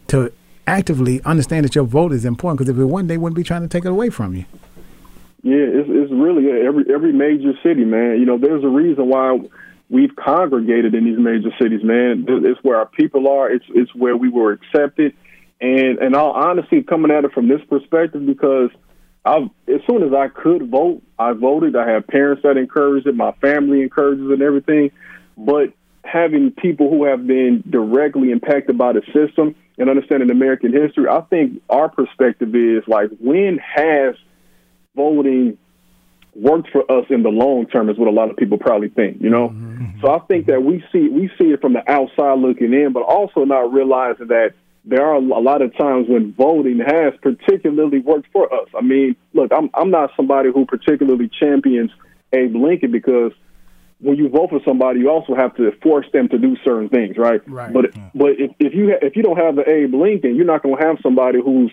to actively understand that your vote is important? Because if it wasn't, they wouldn't be trying to take it away from you. Yeah, it's, it's really every every major city, man. You know, there's a reason why we've congregated in these major cities, man. It's where our people are. It's it's where we were accepted, and and all honesty, coming at it from this perspective, because I as soon as I could vote, I voted. I have parents that encouraged it. My family encourages it and everything, but having people who have been directly impacted by the system and understanding American history, I think our perspective is like when has voting worked for us in the long term is what a lot of people probably think, you know? Mm-hmm. So I think that we see we see it from the outside looking in, but also not realizing that there are a lot of times when voting has particularly worked for us. I mean, look, I'm I'm not somebody who particularly champions Abe Lincoln because when you vote for somebody, you also have to force them to do certain things, right? Right. But but if, if you ha- if you don't have the Abe Lincoln, you're not going to have somebody who's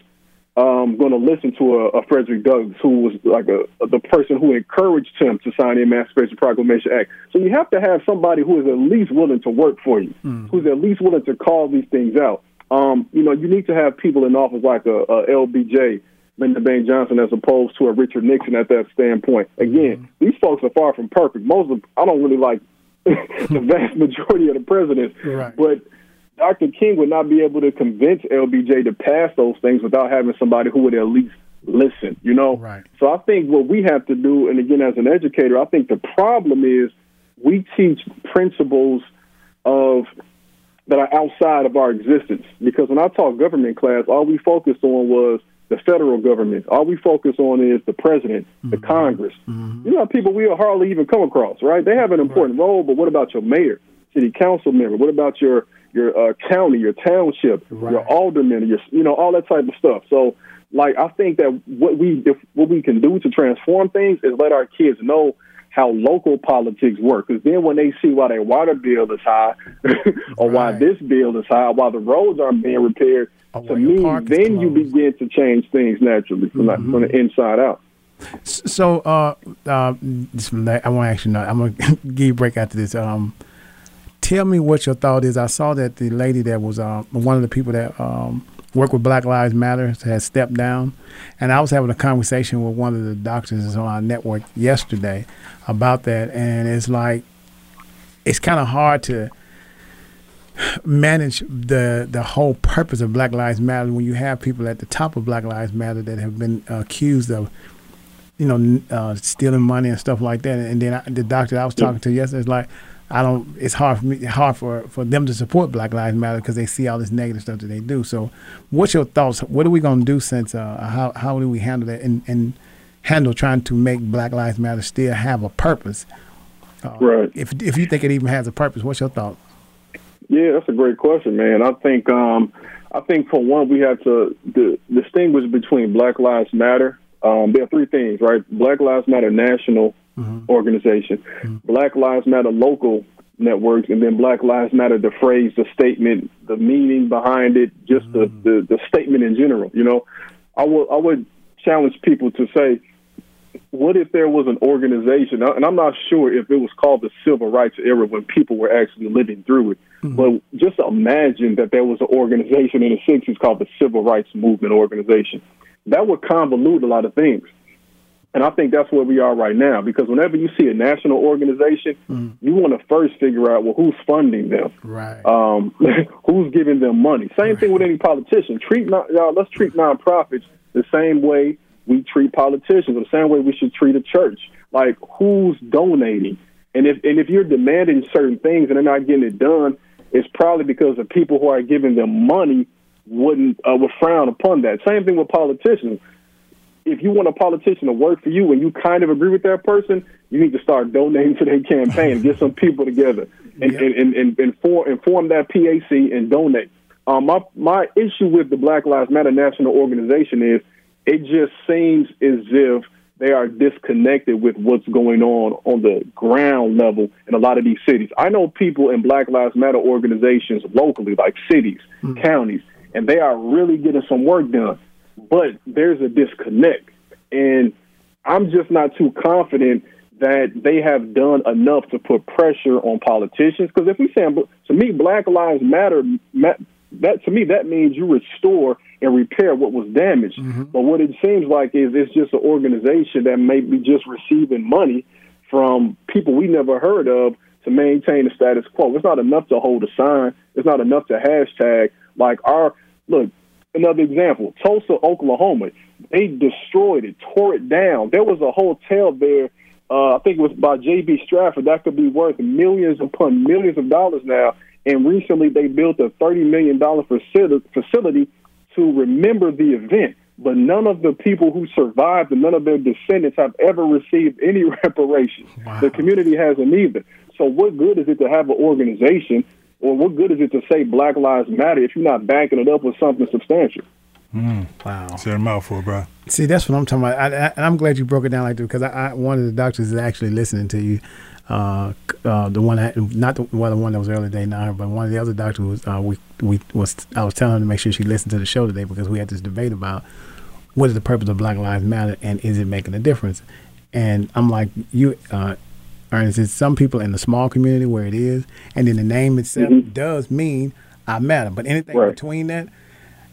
um, going to listen to a, a Frederick Douglass, who was like a, a, the person who encouraged him to sign the Emancipation Proclamation Act. So you have to have somebody who is at least willing to work for you, mm. who's at least willing to call these things out. Um, you know, you need to have people in office like a, a LBJ, Lyndon Baines Johnson, as opposed to a Richard Nixon at that standpoint. Again, mm-hmm. these folks are far from perfect. Most of I don't really like the vast majority of the presidents, Right. but Dr. King would not be able to convince LBJ to pass those things without having somebody who would at least listen, you know? Right. So I think what we have to do, and again, as an educator, I think the problem is we teach principles of that are outside of our existence. Because when I taught government class, all we focused on was the federal government. All we focus on is the president, the Congress. You know, people we hardly even come across, right? They have an important role, but what about your mayor, city council member? What about your your uh, county, your township, your alderman, your you know all that type of stuff. So, like, I think that what we if, what we can do to transform things is let our kids know how local politics work. Because then when they see why their water bill is high, or why this bill is high, why the roads aren't being repaired, to me, then you begin to change things naturally from, the, from the inside out. So, uh, uh, I want to actually know. I'm gonna give you a break after this. Um, tell me what your thought is. I saw that the lady that was um, one of the people that um, work with Black Lives Matter has stepped down, and I was having a conversation with one of the doctors on our network yesterday about that, and it's like it's kind of hard to manage the the whole purpose of Black Lives Matter when you have people at the top of Black Lives Matter that have been accused of you know, uh, stealing money and stuff like that. And then I, the doctor I was talking to yesterday is like, I don't. It's hard for me, hard for, for them to support Black Lives Matter because they see all this negative stuff that they do. So, what's your thoughts? What are we going to do since? Uh, how how do we handle that and, and handle trying to make Black Lives Matter still have a purpose? Uh, Right. If if you think it even has a purpose, what's your thought? Yeah, that's a great question, man. I think um, I think for one, we have to di- distinguish between Black Lives Matter. Um, there are three things, right? Black Lives Matter national Mm-hmm. organization, mm-hmm. Black Lives Matter local networks, and then Black Lives Matter the phrase, the statement, the meaning behind it, just the, mm-hmm. the the statement in general. You know, I would I would challenge people to say, what if there was an organization, and I'm not sure if it was called the civil rights era when people were actually living through it, but just imagine that there was an organization in the 60s called the Civil Rights Movement Organization. That would convolute a lot of things. And I think that's where we are right now because whenever you see a national organization, you want to first figure out, well, who's funding them? Right. um, who's giving them money. Same thing with any politician. Treat non, y'all. Let's treat nonprofits the same way we treat politicians, the same way we should treat a church. Like who's donating, and if and if you're demanding certain things and they're not getting it done, it's probably because the people who are giving them money wouldn't uh, would frown upon that. Same thing with politicians if you want a politician to work for you and you kind of agree with that person, you need to start donating to their campaign get some people together and, and, and, and, and, form, and form that PAC and donate. Um, my, my issue with the Black Lives Matter national organization is it just seems as if they are disconnected with what's going on on the ground level in a lot of these cities. I know people in Black Lives Matter organizations locally, like cities, counties, and they are really getting some work done but there's a disconnect. And I'm just not too confident that they have done enough to put pressure on politicians. Because if we say, to me, Black Lives Matter, that to me that means you restore and repair what was damaged. Mm-hmm. But what it seems like is it's just an organization that may be just receiving money from people we never heard of to maintain the status quo. It's not enough to hold a sign. It's not enough to hashtag. Like our look, another example, Tulsa, Oklahoma. They destroyed it, tore it down. There was a hotel there. Uh, I think it was by J.B. Stratford. That could be worth millions upon millions of dollars now. And recently, they built a thirty million dollar facility to remember the event. But none of the people who survived and none of their descendants have ever received any reparations. Wow. The community hasn't either. So, what good is it to have an organization, or what good is it to say Black Lives Matter if you're not backing it up with something substantial? Mm. Wow, it's a mouthful, bro. See, that's what I'm talking about, I, I, and I'm glad you broke it down like that because I, one of the doctors is actually listening to you. Uh, uh, the one that not the, well, the one that was early day now, but one of the other doctors was uh, we we was I was telling her to make sure she listened to the show today because we had this debate about what is the purpose of Black Lives Matter and is it making a difference? And I'm like you, uh, Ernest. It's some people in the small community where it is, and then the name itself mm-hmm. does mean I matter. But anything right. between that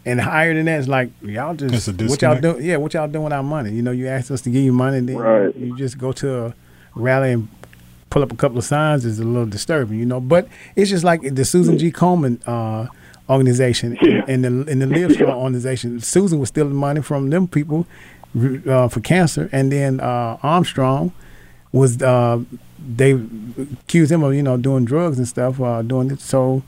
and higher than that is like y'all just what y'all do. Yeah, what y'all doing with our money? You know, you ask us to give you money, and then right. you just go to a rally and pull up a couple of signs is a little disturbing, you know. But it's just like the Susan G. Komen uh, organization yeah. and, and, the and the Live Strong yeah. organization. Susan was stealing money from them people uh, for cancer, and then uh, Armstrong was uh, they accuse him of you know doing drugs and stuff, uh, doing it. So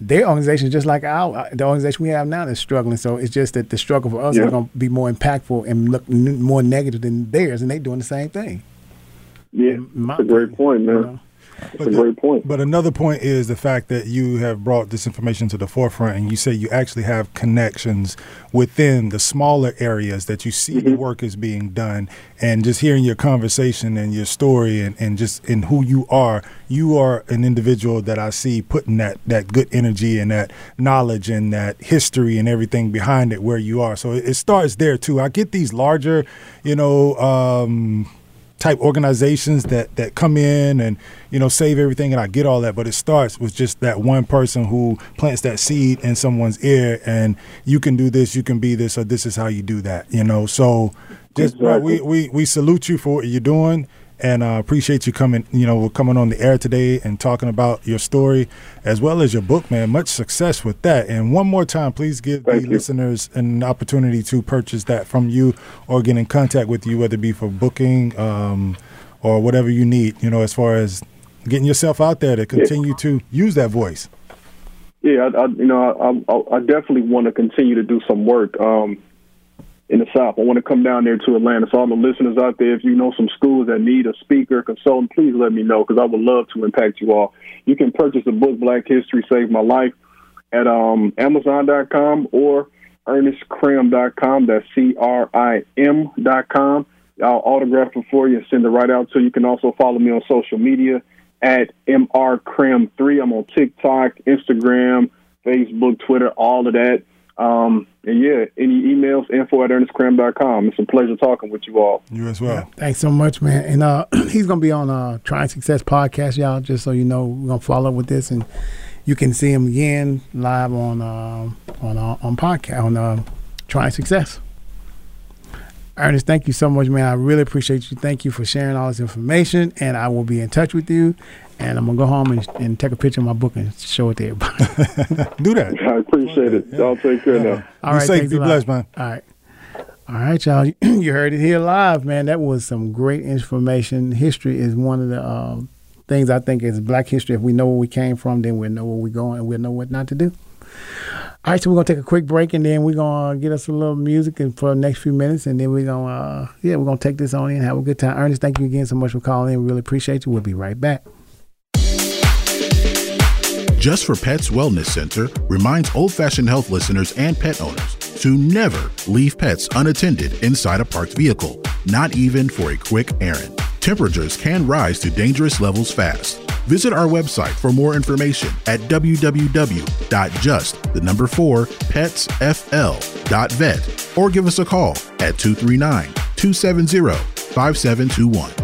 their organization is just like our the organization we have now is struggling. So it's just that the struggle for us yeah. is going to be more impactful and look n- more negative than theirs, and they doing the same thing. Yeah, that's a great point, man. You know? That's but a great point. But another point is the fact that you have brought this information to the forefront, and you say you actually have connections within the smaller areas that you see mm-hmm. the work is being done. And just hearing your conversation and your story, and, and just in who you are, you are an individual that I see putting that that good energy and that knowledge and that history and everything behind it where you are. So it, it starts there too. I get these larger, you know. Um, type organizations that that come in and you know save everything and I get all that but it starts with just that one person who plants that seed in someone's ear and you can do this you can be this or this is how you do that you know so just exactly. bro, we, we we salute you for what you're doing and uh, appreciate you coming. You know, coming on the air today and talking about your story as well as your book, man. Much success with that. And one more time, please give Thank the you. listeners an opportunity to purchase that from you or get in contact with you, whether it be for booking um, or whatever you need. You know, as far as getting yourself out there to continue yeah. to use that voice. Yeah, I, I you know, I, I, definitely want to continue to do some work. Um, in the South. I want to come down there to Atlanta. So all the listeners out there, if you know some schools that need a speaker, consultant, please let me know because I would love to impact you all. You can purchase the book Black History Saved My Life at um, Amazon.com or ErnestCrim.com. That's C-R-I-M.com. I'll autograph it for you and send it right out to you. Can also follow me on social media at MRCrim3. I'm on TikTok, Instagram, Facebook, Twitter, all of that. Um, and yeah, any emails, info at ernestcrim.com. It's a pleasure talking with you all. You as well. Yeah, thanks so much, man. And uh, he's going to be on uh, Trying Success podcast, y'all, just so you know, we're going to follow up with this. And you can see him again live on uh, on uh, on podcast, on uh, Trying Success. Ernest, thank you so much, man. I really appreciate you. Thank you for sharing all this information, and I will be in touch with you and I'm gonna go home and, and take a picture of my book and show it to everybody. Do that. I appreciate it. Y'all take care yeah. now. All right, safe, be blessed, man. All right. All right, y'all. you heard it here live, man. That was some great information. History is one of the uh, things I think is black history. If we know where we came from, then we'll know where we're going and we'll know what not to do. All right, so we're gonna take a quick break and then we're gonna get us a little music and for the next few minutes, and then we're gonna uh, yeah, we're gonna take this on and have a good time. Ernest, thank you again so much for calling in. We really appreciate you. We'll be right back. Just for Pets Wellness Center reminds old fashioned health listeners and pet owners to never leave pets unattended inside a parked vehicle, not even for a quick errand. Temperatures can rise to dangerous levels fast. Visit our website for more information at www.just the number 4 petsfl.vet or give us a call at 239 270 5721.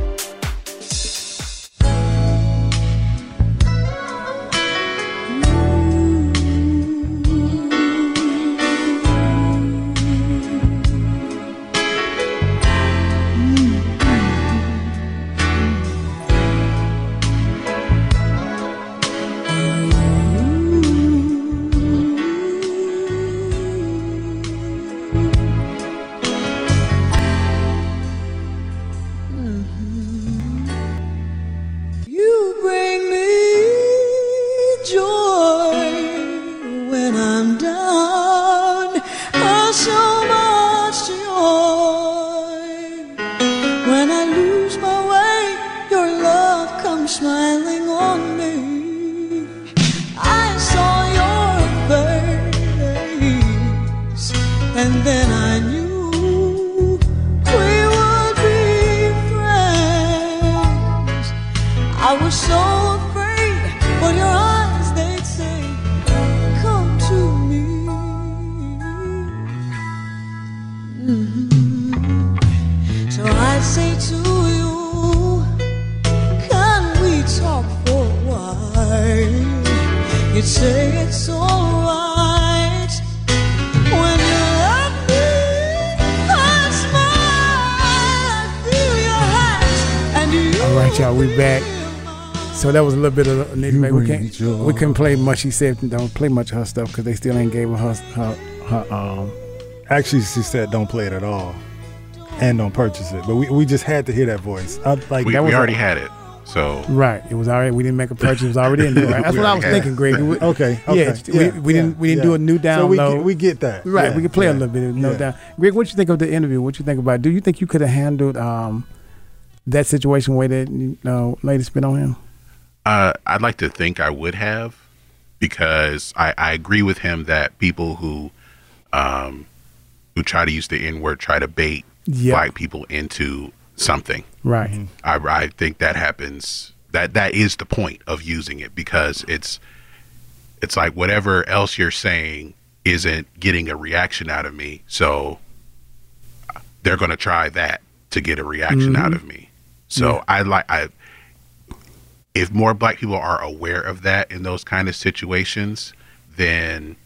Little bit of nitpick. We can't joy. we couldn't play much. She said don't play much of her stuff because they still ain't gave her her, her, her um. Actually, she said don't play it at all, and don't purchase it. But we, we just had to hear that voice. I, like We, that we was already a- had it. So Right, it was already. We didn't make a purchase. It was already in there. Right? That's what I was thinking, Greg. We- Okay, Yeah, okay, we, yeah, didn't we didn't do a new So we download. get- we get that. Right, Yeah, we can play a little bit of no yeah. doubt. Greg, what you think of the interview? What you think about? it? Do you think you could have handled um that situation where that you know, lady spit on him? Uh, I'd like to think I would have, because I, I agree with him that people who, um, who try to use the N word try to bait Yep. black people into something. Right. Mm-hmm. I, I think that happens. That that is the point of using it because it's it's like whatever else you're saying isn't getting a reaction out of me, so they're going to try that to get a reaction out Mhm. of me. So Yeah. I like I if more black people are aware of that in those kind of situations, then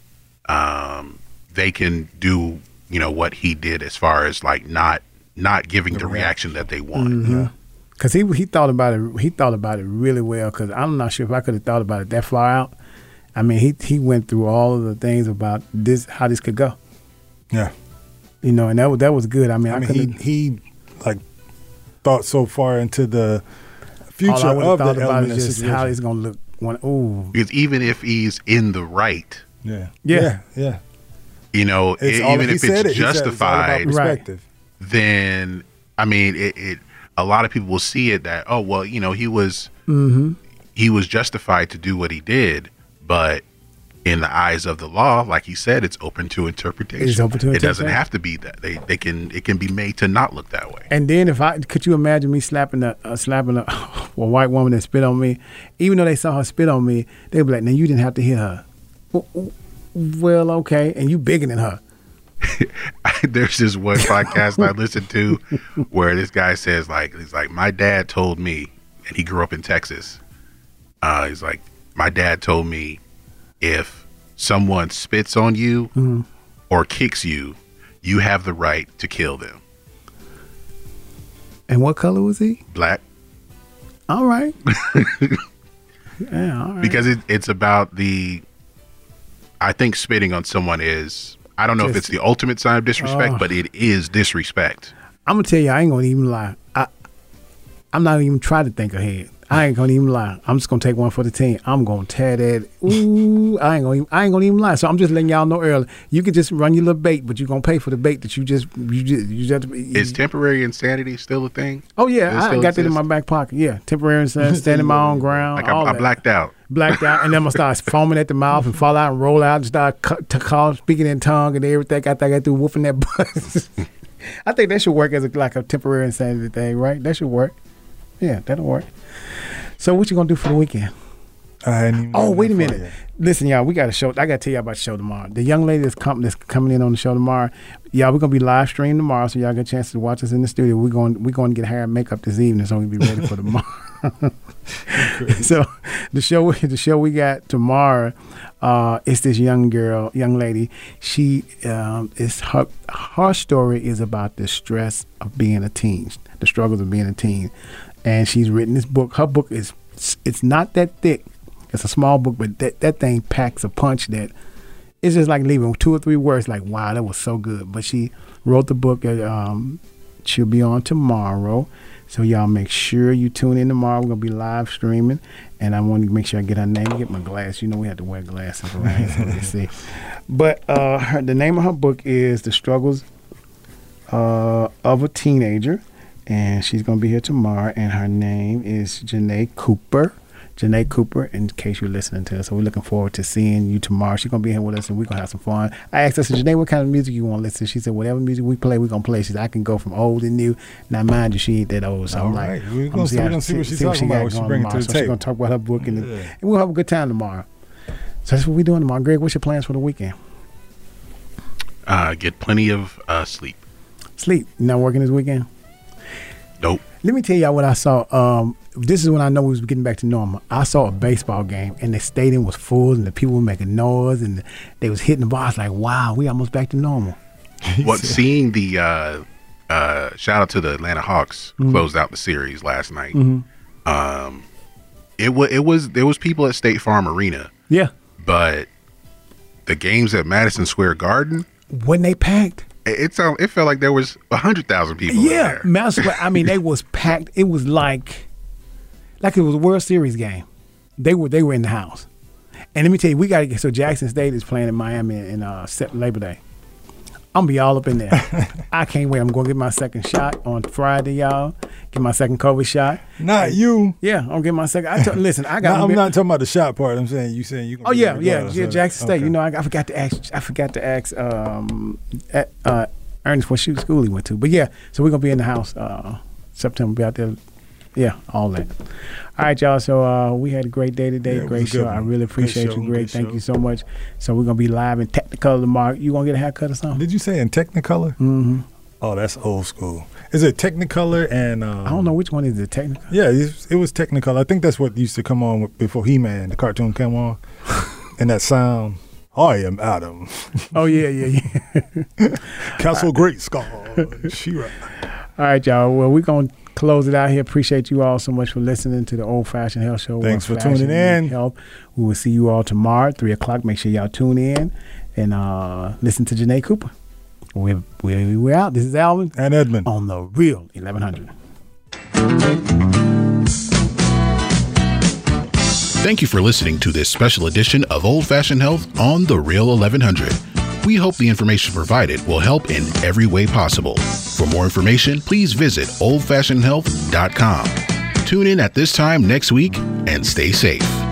um, they can do you know what he did as far as like not not giving the, reaction that they want. Mm-hmm. Cause he he thought about it. He thought about it really well. Cause I'm not sure if I could have thought about it that far out. I mean, he he went through all of the things about this, how this could go. Yeah. You know, and that was that was good. I mean, I, I mean, he he like thought so far into the future all I would've of the thought about element is just how he's gonna look. When ooh, Because even if he's in the right, yeah, Yeah. yeah, yeah. you know, It's e- even if it's it. He said it's all justified, perspective. then I mean, it, it. A lot of people will see it that oh well, you know, he was mm-hmm. he was justified to do what he did, but in the eyes of the law, like he said, it's open to interpretation. It's open to interpretation. It doesn't have to be that. They they can it can be made to not look that way. And then if I could you imagine me slapping a uh, slapping a, a white woman that spit on me, even though they saw her spit on me, they'd be like, "Now you didn't have to hit her." Well, well, okay, and you bigger than her. There's this one podcast I listened to where this guy says like he's like my dad told me, and he grew up in Texas. Uh, he's like my dad told me if someone spits on you Mm-hmm. or kicks you, you have the right to kill them. And what color was he? Black. All right. yeah, all right. because it, it's about the i think spitting on someone is i don't know if it's the ultimate sign of disrespect Oh. but it is disrespect I'm gonna tell you, I ain't gonna even lie. I, I'm not even trying to think ahead. I ain't gonna even lie. I'm just gonna take one for the team. I'm gonna tear that. Ooh, I ain't gonna. Even, I ain't gonna even lie. So I'm just letting y'all know early. You can just run your little bait, but you're gonna pay for the bait that you just you just you just. is temporary insanity still a thing oh yeah, I still got that in my back pocket. Yeah, temporary insanity, standing my own ground. like I, all I that. blacked out blacked out, and then I'm gonna start foaming at the mouth and fall out and roll out and start cu- to call, speaking in tongue and everything. I think I got through whooping that butt. I think that should work as a, like a temporary insanity thing, right? That should work. Yeah, that'll work. So what you gonna do for the weekend? Oh, wait a minute. Listen, y'all, we got a show. I got to tell y'all about the show tomorrow. The young lady that's, com- that's coming in on the show tomorrow, y'all, we're going to be live streaming tomorrow, so y'all get a chance to watch us in the studio. We're going we're going to get hair and makeup this evening, so we'll be ready for tomorrow. so the show the show we got tomorrow uh is this young girl young lady she um is her her story is about the stress of being a teen the struggles of being a teen and she's written this book her book is it's not that thick it's a small book but that that thing packs a punch that it's just like leaving two or three words like wow that was so good but she wrote the book um she'll be on tomorrow so y'all make sure you tune in tomorrow. We're gonna be live streaming, and I want to make sure I get her name. Get my glass. You know we have to wear glasses around so see. But uh, her, the name of her book is "The Struggles uh, of a Teenager," and she's gonna be here tomorrow. And her name is Janae Cooper. Janae Cooper, in case you're listening to us. So we're looking forward to seeing you tomorrow. She's gonna be here with us and we're gonna have some fun. I asked her, I said, Janae, what kind of music you want to listen to? She said, whatever music we play, we're gonna play. She said, I can go from old and new. Now mind you, she ain't that old. So All I'm right. like, We're I'm gonna see- how- we're gonna see what she's she talking about, what she going bringing to the So she's gonna talk about her book and, Yeah. and we'll have a good time tomorrow. So that's what we're doing tomorrow. Greg, what's your plans for the weekend? Uh, get plenty of uh, sleep. Sleep. You not working this weekend? Nope. Let me tell y'all what I saw. Um, this is when I know we was getting back to normal. I saw a baseball game and the stadium was full and the people were making noise and they was hitting the ball. I was like, wow, we almost back to normal. What seeing the uh, uh, shout out to the Atlanta Hawks Mhm. closed out the series last night. Mhm. Um, it was it was there was people at State Farm Arena, Yeah. but the games at Madison Square Garden, When they packed. It, sound it felt like there was a hundred thousand people. yeah. there. Madison Square- I mean, they was packed. It was like, like it was a World Series game. They were they were in the house. And let me tell you, we got to get so Jackson State is playing in Miami in uh, Labor Day. I'm gonna be all up in there. I can't wait. I'm gonna get my second shot on Friday, y'all. Get my second COVID shot. Not you. Yeah, I'm gonna get my second. I t- listen. I got. No, I'm not talking about the shot part. I'm saying you saying you. Oh yeah, yeah, yeah. Jackson State. You know, I, I forgot to ask. I forgot to ask. Um, at, uh, Ernest what school he went to. But yeah, so we're gonna be in the house. Uh, September. Be out there. Yeah, all that. All right, y'all. So uh, we had a great day today. Yeah, great show. I really appreciate show, you. Great. Thank show. you so much. So we're gonna be live in Technicolor tomorrow. You gonna get a haircut or something? Did you say in Technicolor? Mm-hmm. Oh, that's old school. Is it Technicolor and? Um, I don't know which one is it. Technicolor. Yeah, it, it was Technicolor. I think that's what used to come on before He Man, the cartoon came on, and that sound. I am Adam. Oh yeah, yeah, yeah. Castle Grayskull. She-Ra. All right, y'all. Well, we're going to close it out here. Appreciate you all so much for listening to the Old Fashioned Health Show. Thanks for tuning in. Health. We will see you all tomorrow at 3 o'clock. Make sure y'all tune in and uh, listen to Janae Cooper. We're, we're, we're out. This is Alvin. And Edmund. On the real 1100. Thank you for listening to this special edition of Old Fashioned Health on The Real 1100. We hope the information provided will help in every way possible. For more information, please visit oldfashionedhealth.com. Tune in at this time next week and stay safe.